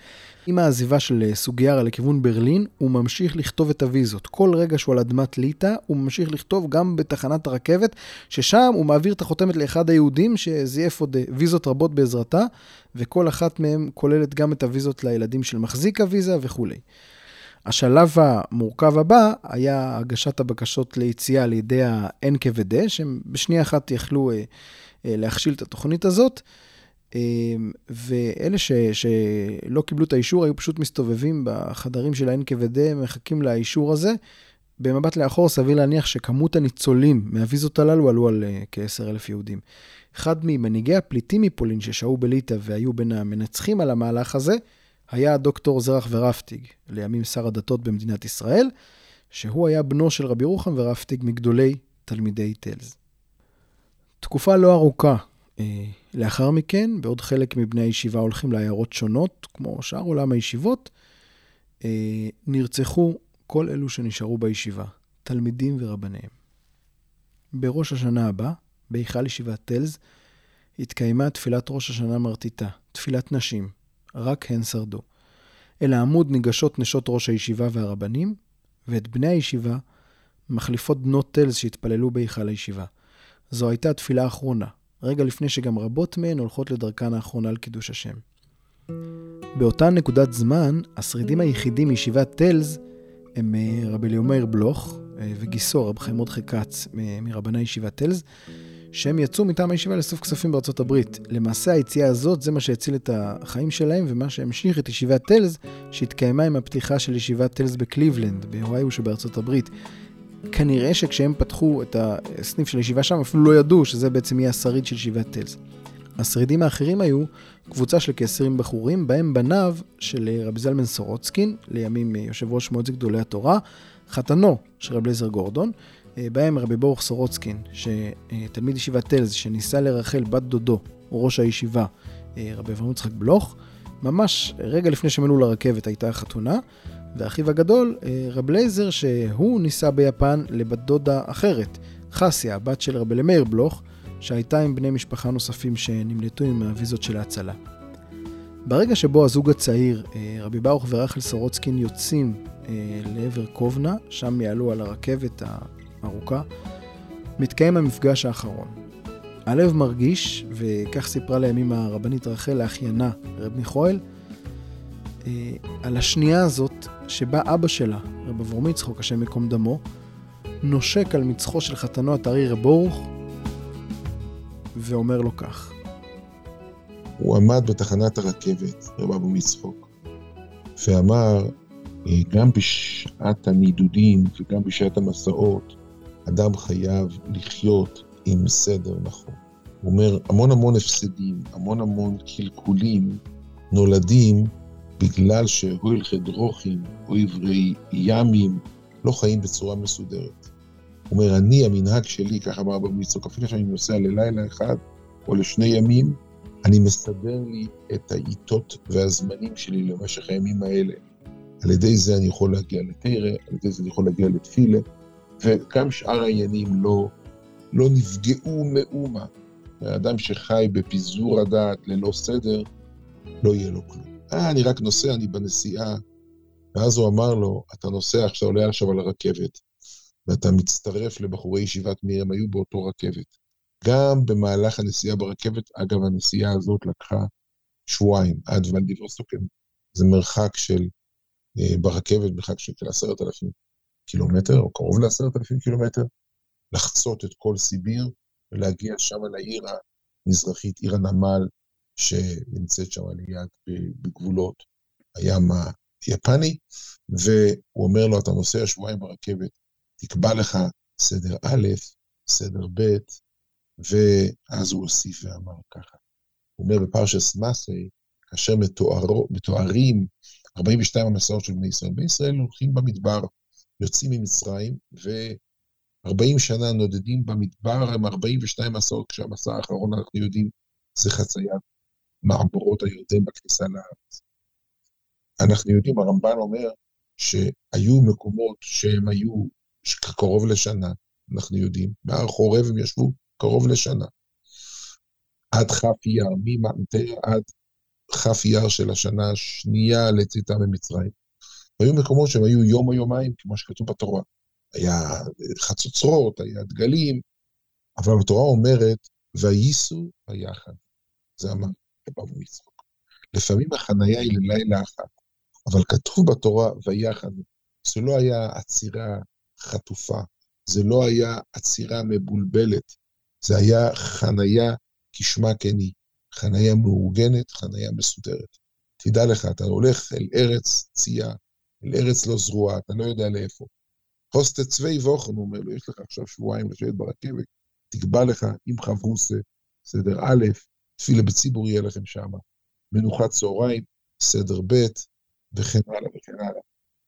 עם העזיבה של אה, סוגיירה לכיוון ברלין, הוא ממשיך לכתוב את הוויזות. כל רגע שהוא על אדמת ליטא, הוא ממשיך לכתוב גם בתחנת הרכבת, ששם הוא מעביר את החותמת לאחד היהודים שזייף עוד אה, ויזות רבות בעזרתה, וכל אחת מהן כוללת גם את הוויזות לילדים של מחזיק הוויזה וכולי. השלב המורכב הבא היה הגשת הבקשות ליציאה על ידי ה-NKVD, שהם בשנייה אחת יכלו אה, להכשיל את התוכנית הזאת, אה, ואלה ש, שלא קיבלו את האישור היו פשוט מסתובבים בחדרים של ה-NKVD, מחכים לאישור הזה. במבט לאחור סביר להניח שכמות הניצולים מהוויזות הללו עלו על אה, כ-10,000 יהודים. אחד ממנהיגי הפליטים מפולין ששהו בליטא והיו בין המנצחים על המהלך הזה, היה הדוקטור זרח ורפטיג, לימים שר הדתות במדינת ישראל, שהוא היה בנו של רבי רוחם ורפטיג מגדולי תלמידי טלז. תקופה לא ארוכה אה, לאחר מכן, בעוד חלק מבני הישיבה הולכים לעיירות שונות, כמו שאר עולם הישיבות, אה, נרצחו כל אלו שנשארו בישיבה, תלמידים ורבניהם. בראש השנה הבא, בהיכל ישיבת טלז, התקיימה תפילת ראש השנה מרטיטה, תפילת נשים, רק הן שרדו. אל העמוד ניגשות נשות ראש הישיבה והרבנים, ואת בני הישיבה מחליפות בנות טלז שהתפללו בהיכל הישיבה. זו הייתה התפילה האחרונה, רגע לפני שגם רבות מהן הולכות לדרכן האחרונה על קידוש השם. באותה נקודת זמן, השרידים היחידים מישיבת טלז הם אה, רבי אליומר בלוך אה, וגיסו, רב חיים מרדכי כץ מרבני ישיבת טלז, שהם יצאו מטעם הישיבה לאסוף כספים בארצות הברית. למעשה היציאה הזאת זה מה שהציל את החיים שלהם ומה שהמשיך את ישיבת טלז, שהתקיימה עם הפתיחה של ישיבת טלז בקליבלנד, בהוואיו שבארצות הברית. כנראה שכשהם פתחו את הסניף של הישיבה שם, אפילו לא ידעו שזה בעצם יהיה השריד של ישיבת טלז. השרידים האחרים היו קבוצה של כ-20 בחורים, בהם בניו של אה, רבי זלמן סורוצקין, לימים אה, יושב ראש מועצת גדולי התורה, חתנו של רבי אליעזר גורדון, אה, בהם רבי ברוך סורוצקין, שתלמיד ישיבת טלז, שניסה לרחל בת דודו, ראש הישיבה, רבי אברהם יצחק בלוך, ממש רגע לפני שהם עלו לרכבת הייתה החתונה, ואחיו הגדול, אה, רב לייזר, שהוא נישא ביפן לבת דודה אחרת, חסיה, הבת של רבי למאיר בלוך, שהייתה עם בני משפחה נוספים שנמלטו עם הוויזות של ההצלה. ברגע שבו הזוג הצעיר, אה, רבי ברוך ורחל סורוצקין, יוצאים אה, לעבר קובנה, שם יעלו על הרכבת הארוכה, מתקיים המפגש האחרון. הלב מרגיש, וכך סיפרה לימים הרבנית רחל לאחיינה, רב מיכואל, על השנייה הזאת שבה אבא שלה, רב אברום יצחוק, השם ייקום דמו, נושק על מצחו של חתנו הטרי רב ברוך, ואומר לו כך. הוא עמד בתחנת הרכבת, רב אברום יצחוק, ואמר, אה, גם בשעת הנידודים וגם בשעת המסעות, אדם חייב לחיות עם סדר נכון. הוא אומר, המון המון הפסדים, המון המון קלקולים נולדים בגלל שהואיל חדרוכים או עברי ימים לא חיים בצורה מסודרת. הוא אומר, אני, המנהג שלי, ככה אמר רבי מצוק, אפילו שאני נוסע ללילה אחד או לשני ימים, אני מסדר לי את העיתות והזמנים שלי למשך הימים האלה. על ידי זה אני יכול להגיע לתרא, על ידי זה אני יכול להגיע לתפילה, וגם שאר העניינים לא, לא נפגעו מאומה. האדם שחי בפיזור הדעת ללא סדר, לא יהיה לו כלום. אה, אני רק נוסע, אני בנסיעה. ואז הוא אמר לו, אתה נוסע עכשיו, עולה עכשיו על הרכבת, ואתה מצטרף לבחורי ישיבת מיר, הם היו באותו רכבת. גם במהלך הנסיעה ברכבת, אגב, הנסיעה הזאת לקחה שבועיים עד ולדיברסטוקן. זה מרחק של, אה, ברכבת, מרחק של עשרת אלפים קילומטר, או קרוב לעשרת אלפים קילומטר, לחצות את כל סיביר ולהגיע שם לעיר המזרחית, עיר הנמל, שנמצאת שם ליד בגבולות הים היפני, והוא אומר לו, אתה נוסע שבועיים ברכבת, תקבע לך סדר א', סדר ב', ואז הוא הוסיף ואמר ככה. הוא אומר בפרשס מסי, כאשר מתואר, מתוארים 42 המסעות של בני ישראל, בני ישראל הולכים במדבר, יוצאים ממצרים, ו-40 שנה נודדים במדבר, הם 42 מסעות, כשהמסע האחרון, אנחנו יודעים, זה חציית מעבורות הירדן בכניסה לארץ. אנחנו יודעים, הרמב"ן אומר שהיו מקומות שהם היו קרוב לשנה, אנחנו יודעים, בהר חורב הם ישבו קרוב לשנה. עד כף אייר, ממנטר עד כף אייר של השנה השנייה לצאתה ממצרים. והיו מקומות שהם היו יום או יומיים, כמו שכתוב בתורה. היה חצוצרות, היה דגלים, אבל התורה אומרת, וייסו היחד. זה אמר רב יצחק. לפעמים החנייה היא ללילה אחת, אבל כתוב בתורה, ויחד. זה לא היה עצירה חטופה, זה לא היה עצירה מבולבלת, זה היה חנייה כשמה כן היא, חנייה מאורגנת, חנייה מסודרת. תדע לך, אתה הולך אל ארץ צייה, אל ארץ לא זרועה, אתה לא יודע לאיפה. הוסטה צווי ווכן, הוא אומר לו, יש לך עכשיו שבועיים לשבת ברכבת, תקבע לך עם חברוסה, סדר א', תפילה בציבור יהיה לכם שמה, מנוחת צהריים, סדר ב', וכן הלאה וכן הלאה.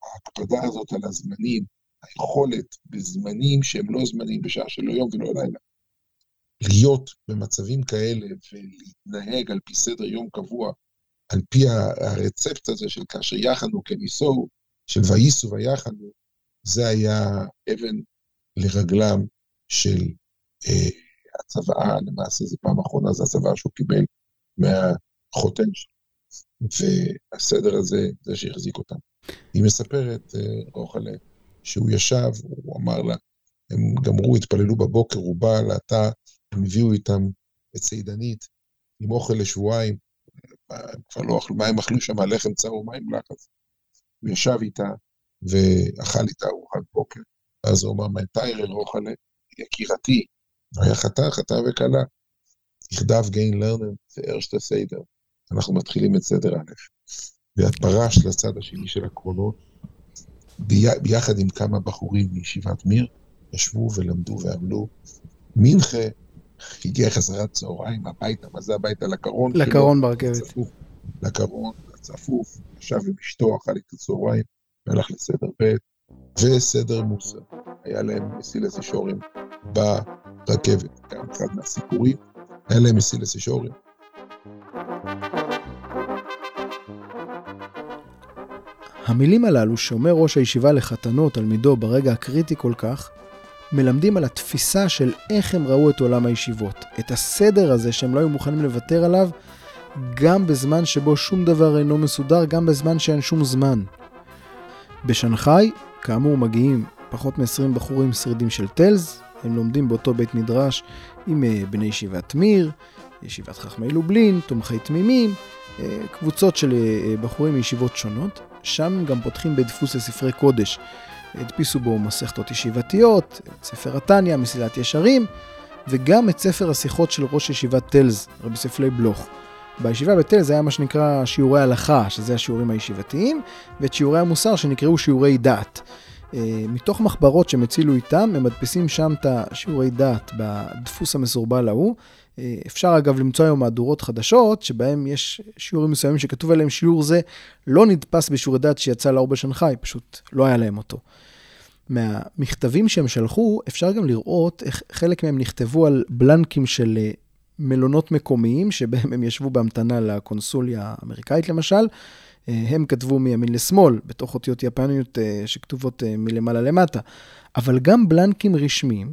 ההקפדה הזאת על הזמנים, היכולת בזמנים שהם לא זמנים בשעה של לא יום ולא לילה, להיות במצבים כאלה ולהתנהג על פי סדר יום קבוע, על פי הרצפט הזה של כאשר יחנו כן של וייסו ויחנו, זה היה אבן לרגלם של אה, הצוואה, למעשה זו פעם אחרונה, זו הצוואה שהוא קיבל מהחותן שלו. והסדר הזה, זה שהחזיק אותם. היא מספרת, אה, רוחלה, שהוא ישב, הוא אמר לה, הם גמרו, התפללו בבוקר, הוא בא לתא, הם הביאו איתם את צידנית עם אוכל לשבועיים, הם כבר לא אכלו, מה הם אכלו שם? לחם צר ומים לחץ. הוא ישב איתה ואכל איתה ארוחת בוקר, ואז הוא אמר, מתי רוחלה, יקירתי, היה חתן, חתן וכלה. יכדב גיין לרנן זה ארשטה סיידר. אנחנו מתחילים את סדר א', ואת פרשת לצד השני של הקרונות, ביחד עם כמה בחורים מישיבת מיר, ישבו ולמדו ועמלו. מנחה הגיע חזרת צהריים הביתה, מה זה הביתה? לקרון לקרון ברכבת. לקרון, הצפוף, ישב עם אשתו, אכל את הצהריים, והלך לסדר ב' וסדר מוסר. היה להם מסילס אישורים ברכבת, גם אחד מהסיפורים, היה להם מסילס אישורים. המילים הללו שאומר ראש הישיבה לחתנו תלמידו ברגע הקריטי כל כך, מלמדים על התפיסה של איך הם ראו את עולם הישיבות. את הסדר הזה שהם לא היו מוכנים לוותר עליו, גם בזמן שבו שום דבר אינו מסודר, גם בזמן שאין שום זמן. בשנגחאי, כאמור, מגיעים פחות מ-20 בחורים שרידים של טלס, הם לומדים באותו בית מדרש עם אה, בני ישיבת מיר, ישיבת חכמי לובלין, תומכי תמימים, אה, קבוצות של אה, בחורים מישיבות שונות. שם גם פותחים בדפוס לספרי קודש. הדפיסו בו מסכתות ישיבתיות, את ספר התניא, מסילת ישרים, וגם את ספר השיחות של ראש ישיבת טלז, רבי ספלי בלוך. בישיבה בטלז היה מה שנקרא שיעורי הלכה, שזה השיעורים הישיבתיים, ואת שיעורי המוסר שנקראו שיעורי דעת. אה, מתוך מחברות שהם הצילו איתם, הם מדפיסים שם את השיעורי דעת בדפוס המסורבל ההוא. אה, אפשר אגב למצוא היום מהדורות חדשות, שבהם יש שיעורים מסוימים שכתוב עליהם שיעור זה לא נדפס בשיעורי דעת שיצא לאור בשנגחאי, פשוט לא היה להם אותו. מהמכתבים שהם שלחו, אפשר גם לראות איך חלק מהם נכתבו על בלנקים של אה, מלונות מקומיים, שבהם הם ישבו בהמתנה לקונסוליה האמריקאית למשל. אה, הם כתבו מימין לשמאל, בתוך אותיות יפניות אה, שכתובות מלמעלה למטה. אבל גם בלנקים רשמיים,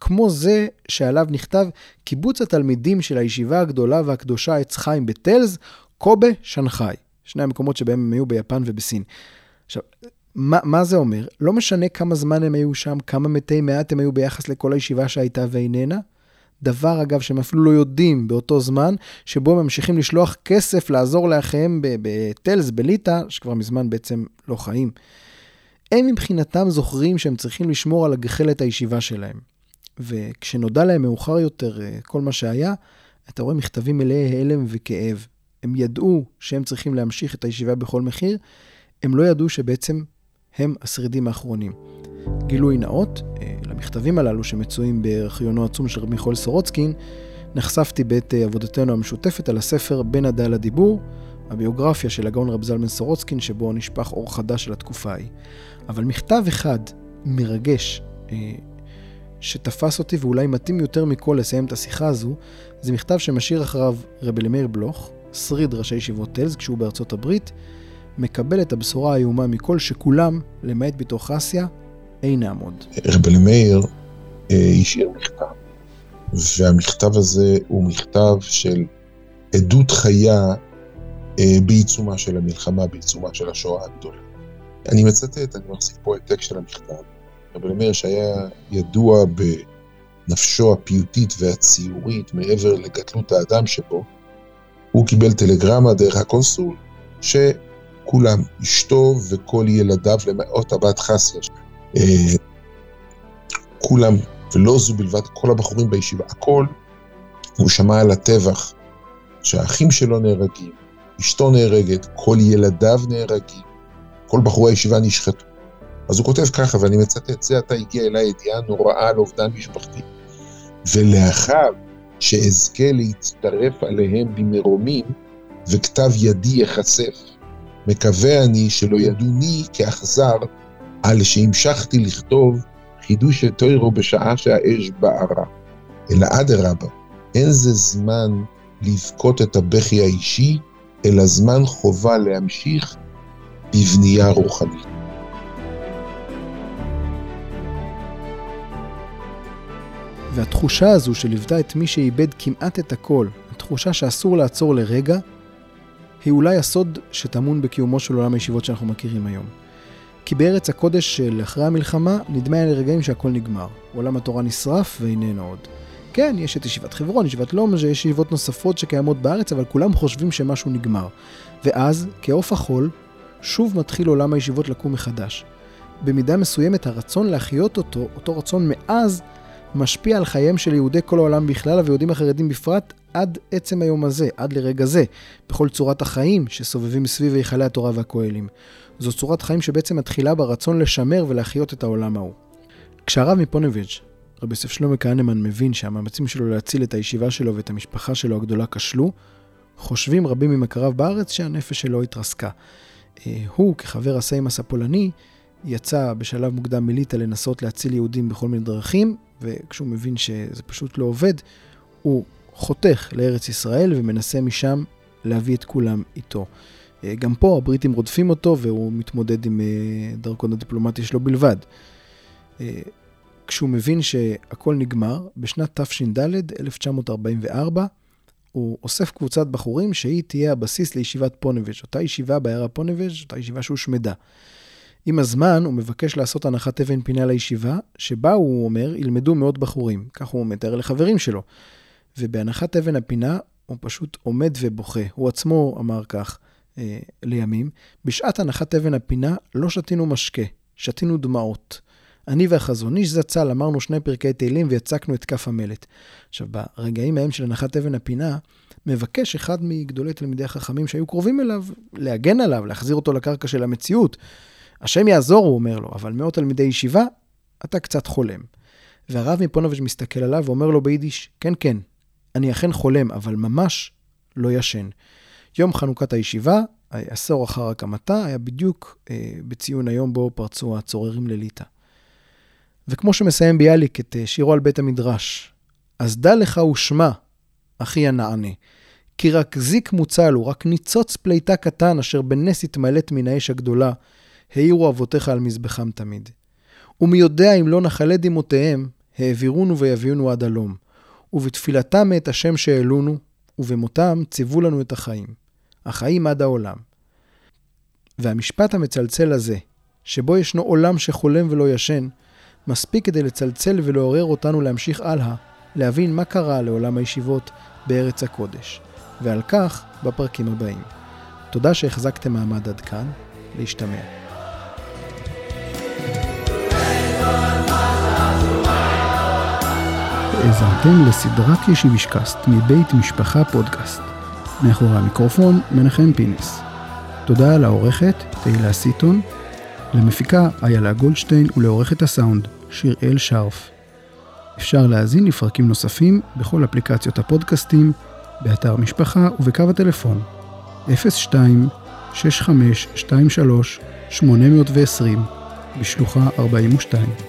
כמו זה שעליו נכתב קיבוץ התלמידים של הישיבה הגדולה והקדושה עץ חיים בטלז, קובה, שנגחאי. שני המקומות שבהם הם היו ביפן ובסין. עכשיו, מה, מה זה אומר? לא משנה כמה זמן הם היו שם, כמה מתי מעט הם היו ביחס לכל הישיבה שהייתה ואיננה. דבר, אגב, שהם אפילו לא יודעים באותו זמן, שבו הם ממשיכים לשלוח כסף לעזור לאחיהם בטלס, בליטא, שכבר מזמן בעצם לא חיים. הם מבחינתם זוכרים שהם צריכים לשמור על הגחלת הישיבה שלהם. וכשנודע להם מאוחר יותר אה, כל מה שהיה, אתה רואה מכתבים מלאי הלם וכאב. הם ידעו שהם צריכים להמשיך את הישיבה בכל מחיר, הם לא ידעו שבעצם הם השרידים האחרונים. גילוי נאות, למכתבים הללו שמצויים בארכיונו העצום של רבי מיכאל סורוצקין, נחשפתי בעת אה, עבודתנו המשותפת על הספר בין הדעה לדיבור, הביוגרפיה של הגאון רב זלמן סורוצקין, שבו נשפך אור חדש של התקופה ההיא. אבל מכתב אחד מרגש, אה, שתפס אותי ואולי מתאים יותר מכל לסיים את השיחה הזו, זה מכתב שמשאיר אחריו רבי אלימאיר בלוך, שריד ראשי ישיבות טלז, כשהוא בארצות הברית, מקבל את הבשורה האיומה מכל שכולם, למעט בתוך חסיה, אינם עוד. רב אלימאיר אה, השאיר מכתב, והמכתב הזה הוא מכתב של עדות חיה אה, בעיצומה של המלחמה, בעיצומה של השואה הגדולה. אני מצטט, אני מחזיק פה העתק של המכתב. רב אלי מאיר שהיה ידוע בנפשו הפיוטית והציורית מעבר לגדלות האדם שבו, הוא קיבל טלגרמה דרך הקונסול, ש... כולם, אשתו וכל ילדיו, למעט הבת חסיה. אה, כולם, ולא זו בלבד, כל הבחורים בישיבה, הכל, הוא שמע על הטבח, שהאחים שלו נהרגים, אשתו נהרגת, כל ילדיו נהרגים, כל בחורי הישיבה נשחטו. אז הוא כותב ככה, ואני מצטט, זה עתה הגיע אליי ידיעה נוראה על אובדן משפחתי. ולאחר שאזכה להצטרף עליהם במרומים, וכתב ידי ייחשף, מקווה אני שלא ידוני כאכזר על שהמשכתי לכתוב חידוש הטוירו בשעה שהאש בערה. אלא אדרבה, אין זה זמן לבכות את הבכי האישי, אלא זמן חובה להמשיך בבנייה רוחנית. והתחושה הזו שליוותה את מי שאיבד כמעט את הכל, התחושה שאסור לעצור לרגע, היא אולי הסוד שטמון בקיומו של עולם הישיבות שאנחנו מכירים היום. כי בארץ הקודש של אחרי המלחמה, נדמה היה לרגעים שהכל נגמר. עולם התורה נשרף ואיננו עוד. כן, יש את ישיבת חברון, ישיבת לומז'ה, יש ישיבות נוספות שקיימות בארץ, אבל כולם חושבים שמשהו נגמר. ואז, כעוף החול, שוב מתחיל עולם הישיבות לקום מחדש. במידה מסוימת הרצון להחיות אותו, אותו רצון מאז, משפיע על חייהם של יהודי כל העולם בכלל ויהודים החרדים בפרט עד עצם היום הזה, עד לרגע זה, בכל צורת החיים שסובבים סביב היכלי התורה והכהלים. זו צורת חיים שבעצם מתחילה ברצון לשמר ולהחיות את העולם ההוא. כשהרב מפונביץ', רבי יוסף שלמה כהנמן, מבין שהמאמצים שלו להציל את הישיבה שלו ואת המשפחה שלו הגדולה כשלו, חושבים רבים ממכריו בארץ שהנפש שלו התרסקה. אה, הוא, כחבר הסיימס הפולני, יצא בשלב מוקדם מליטא לנסות להציל יהודים בכל מיני דרכים, וכשהוא מבין שזה פשוט לא עובד, הוא חותך לארץ ישראל ומנסה משם להביא את כולם איתו. אה, גם פה הבריטים רודפים אותו והוא מתמודד עם אה, דרכון הדיפלומטי שלו בלבד. אה, כשהוא מבין שהכל נגמר, בשנת תש"ד, 1944, הוא אוסף קבוצת בחורים שהיא תהיה הבסיס לישיבת פונביץ', אותה ישיבה בעיירה פונביץ', אותה ישיבה שהושמדה. עם הזמן הוא מבקש לעשות הנחת אבן פינה לישיבה, שבה הוא אומר, ילמדו מאות בחורים. כך הוא מתאר לחברים שלו. ובהנחת אבן הפינה הוא פשוט עומד ובוכה. הוא עצמו אמר כך אה, לימים. בשעת הנחת אבן הפינה לא שתינו משקה, שתינו דמעות. אני והחזון איש זצ"ל אמרנו שני פרקי תהילים ויצקנו את כף המלט. עכשיו, ברגעים ההם של הנחת אבן הפינה, מבקש אחד מגדולי תלמידי החכמים שהיו קרובים אליו, להגן עליו, להחזיר אותו לקרקע של המציאות. השם יעזור, הוא אומר לו, אבל מאות תלמידי ישיבה, אתה קצת חולם. והרב מפונוביץ' מסתכל עליו ואומר לו ביידיש, כן, כן, אני אכן חולם, אבל ממש לא ישן. יום חנוכת הישיבה, עשור אחר הקמתה, היה בדיוק אה, בציון היום בו פרצו הצוררים לליטא. וכמו שמסיים ביאליק את אה, שירו על בית המדרש, אז דע לך ושמע, אחי הנענה, כי רק זיק מוצל הוא, רק ניצוץ פליטה קטן אשר בנס התמלאת מן האש הגדולה, העירו אבותיך על מזבחם תמיד. ומי יודע אם לא נחלה דמעותיהם, העבירונו ויביאונו עד הלום. ובתפילתם את השם שהעלונו, ובמותם ציוו לנו את החיים. החיים עד העולם. והמשפט המצלצל הזה, שבו ישנו עולם שחולם ולא ישן, מספיק כדי לצלצל ולעורר אותנו להמשיך הלאה, להבין מה קרה לעולם הישיבות בארץ הקודש. ועל כך בפרקים הבאים. תודה שהחזקתם מעמד עד כאן, להשתמע. האזנתם לסדרת ישיבישקאסט מבית משפחה פודקאסט. מאחורי המיקרופון מנחם פינס. תודה לעורכת תהילה סיטון, למפיקה איילה גולדשטיין ולעורכת הסאונד שיראל שרף. אפשר להאזין לפרקים נוספים בכל אפליקציות הפודקאסטים, באתר משפחה ובקו הטלפון 02 6523 820 בשלוחה 42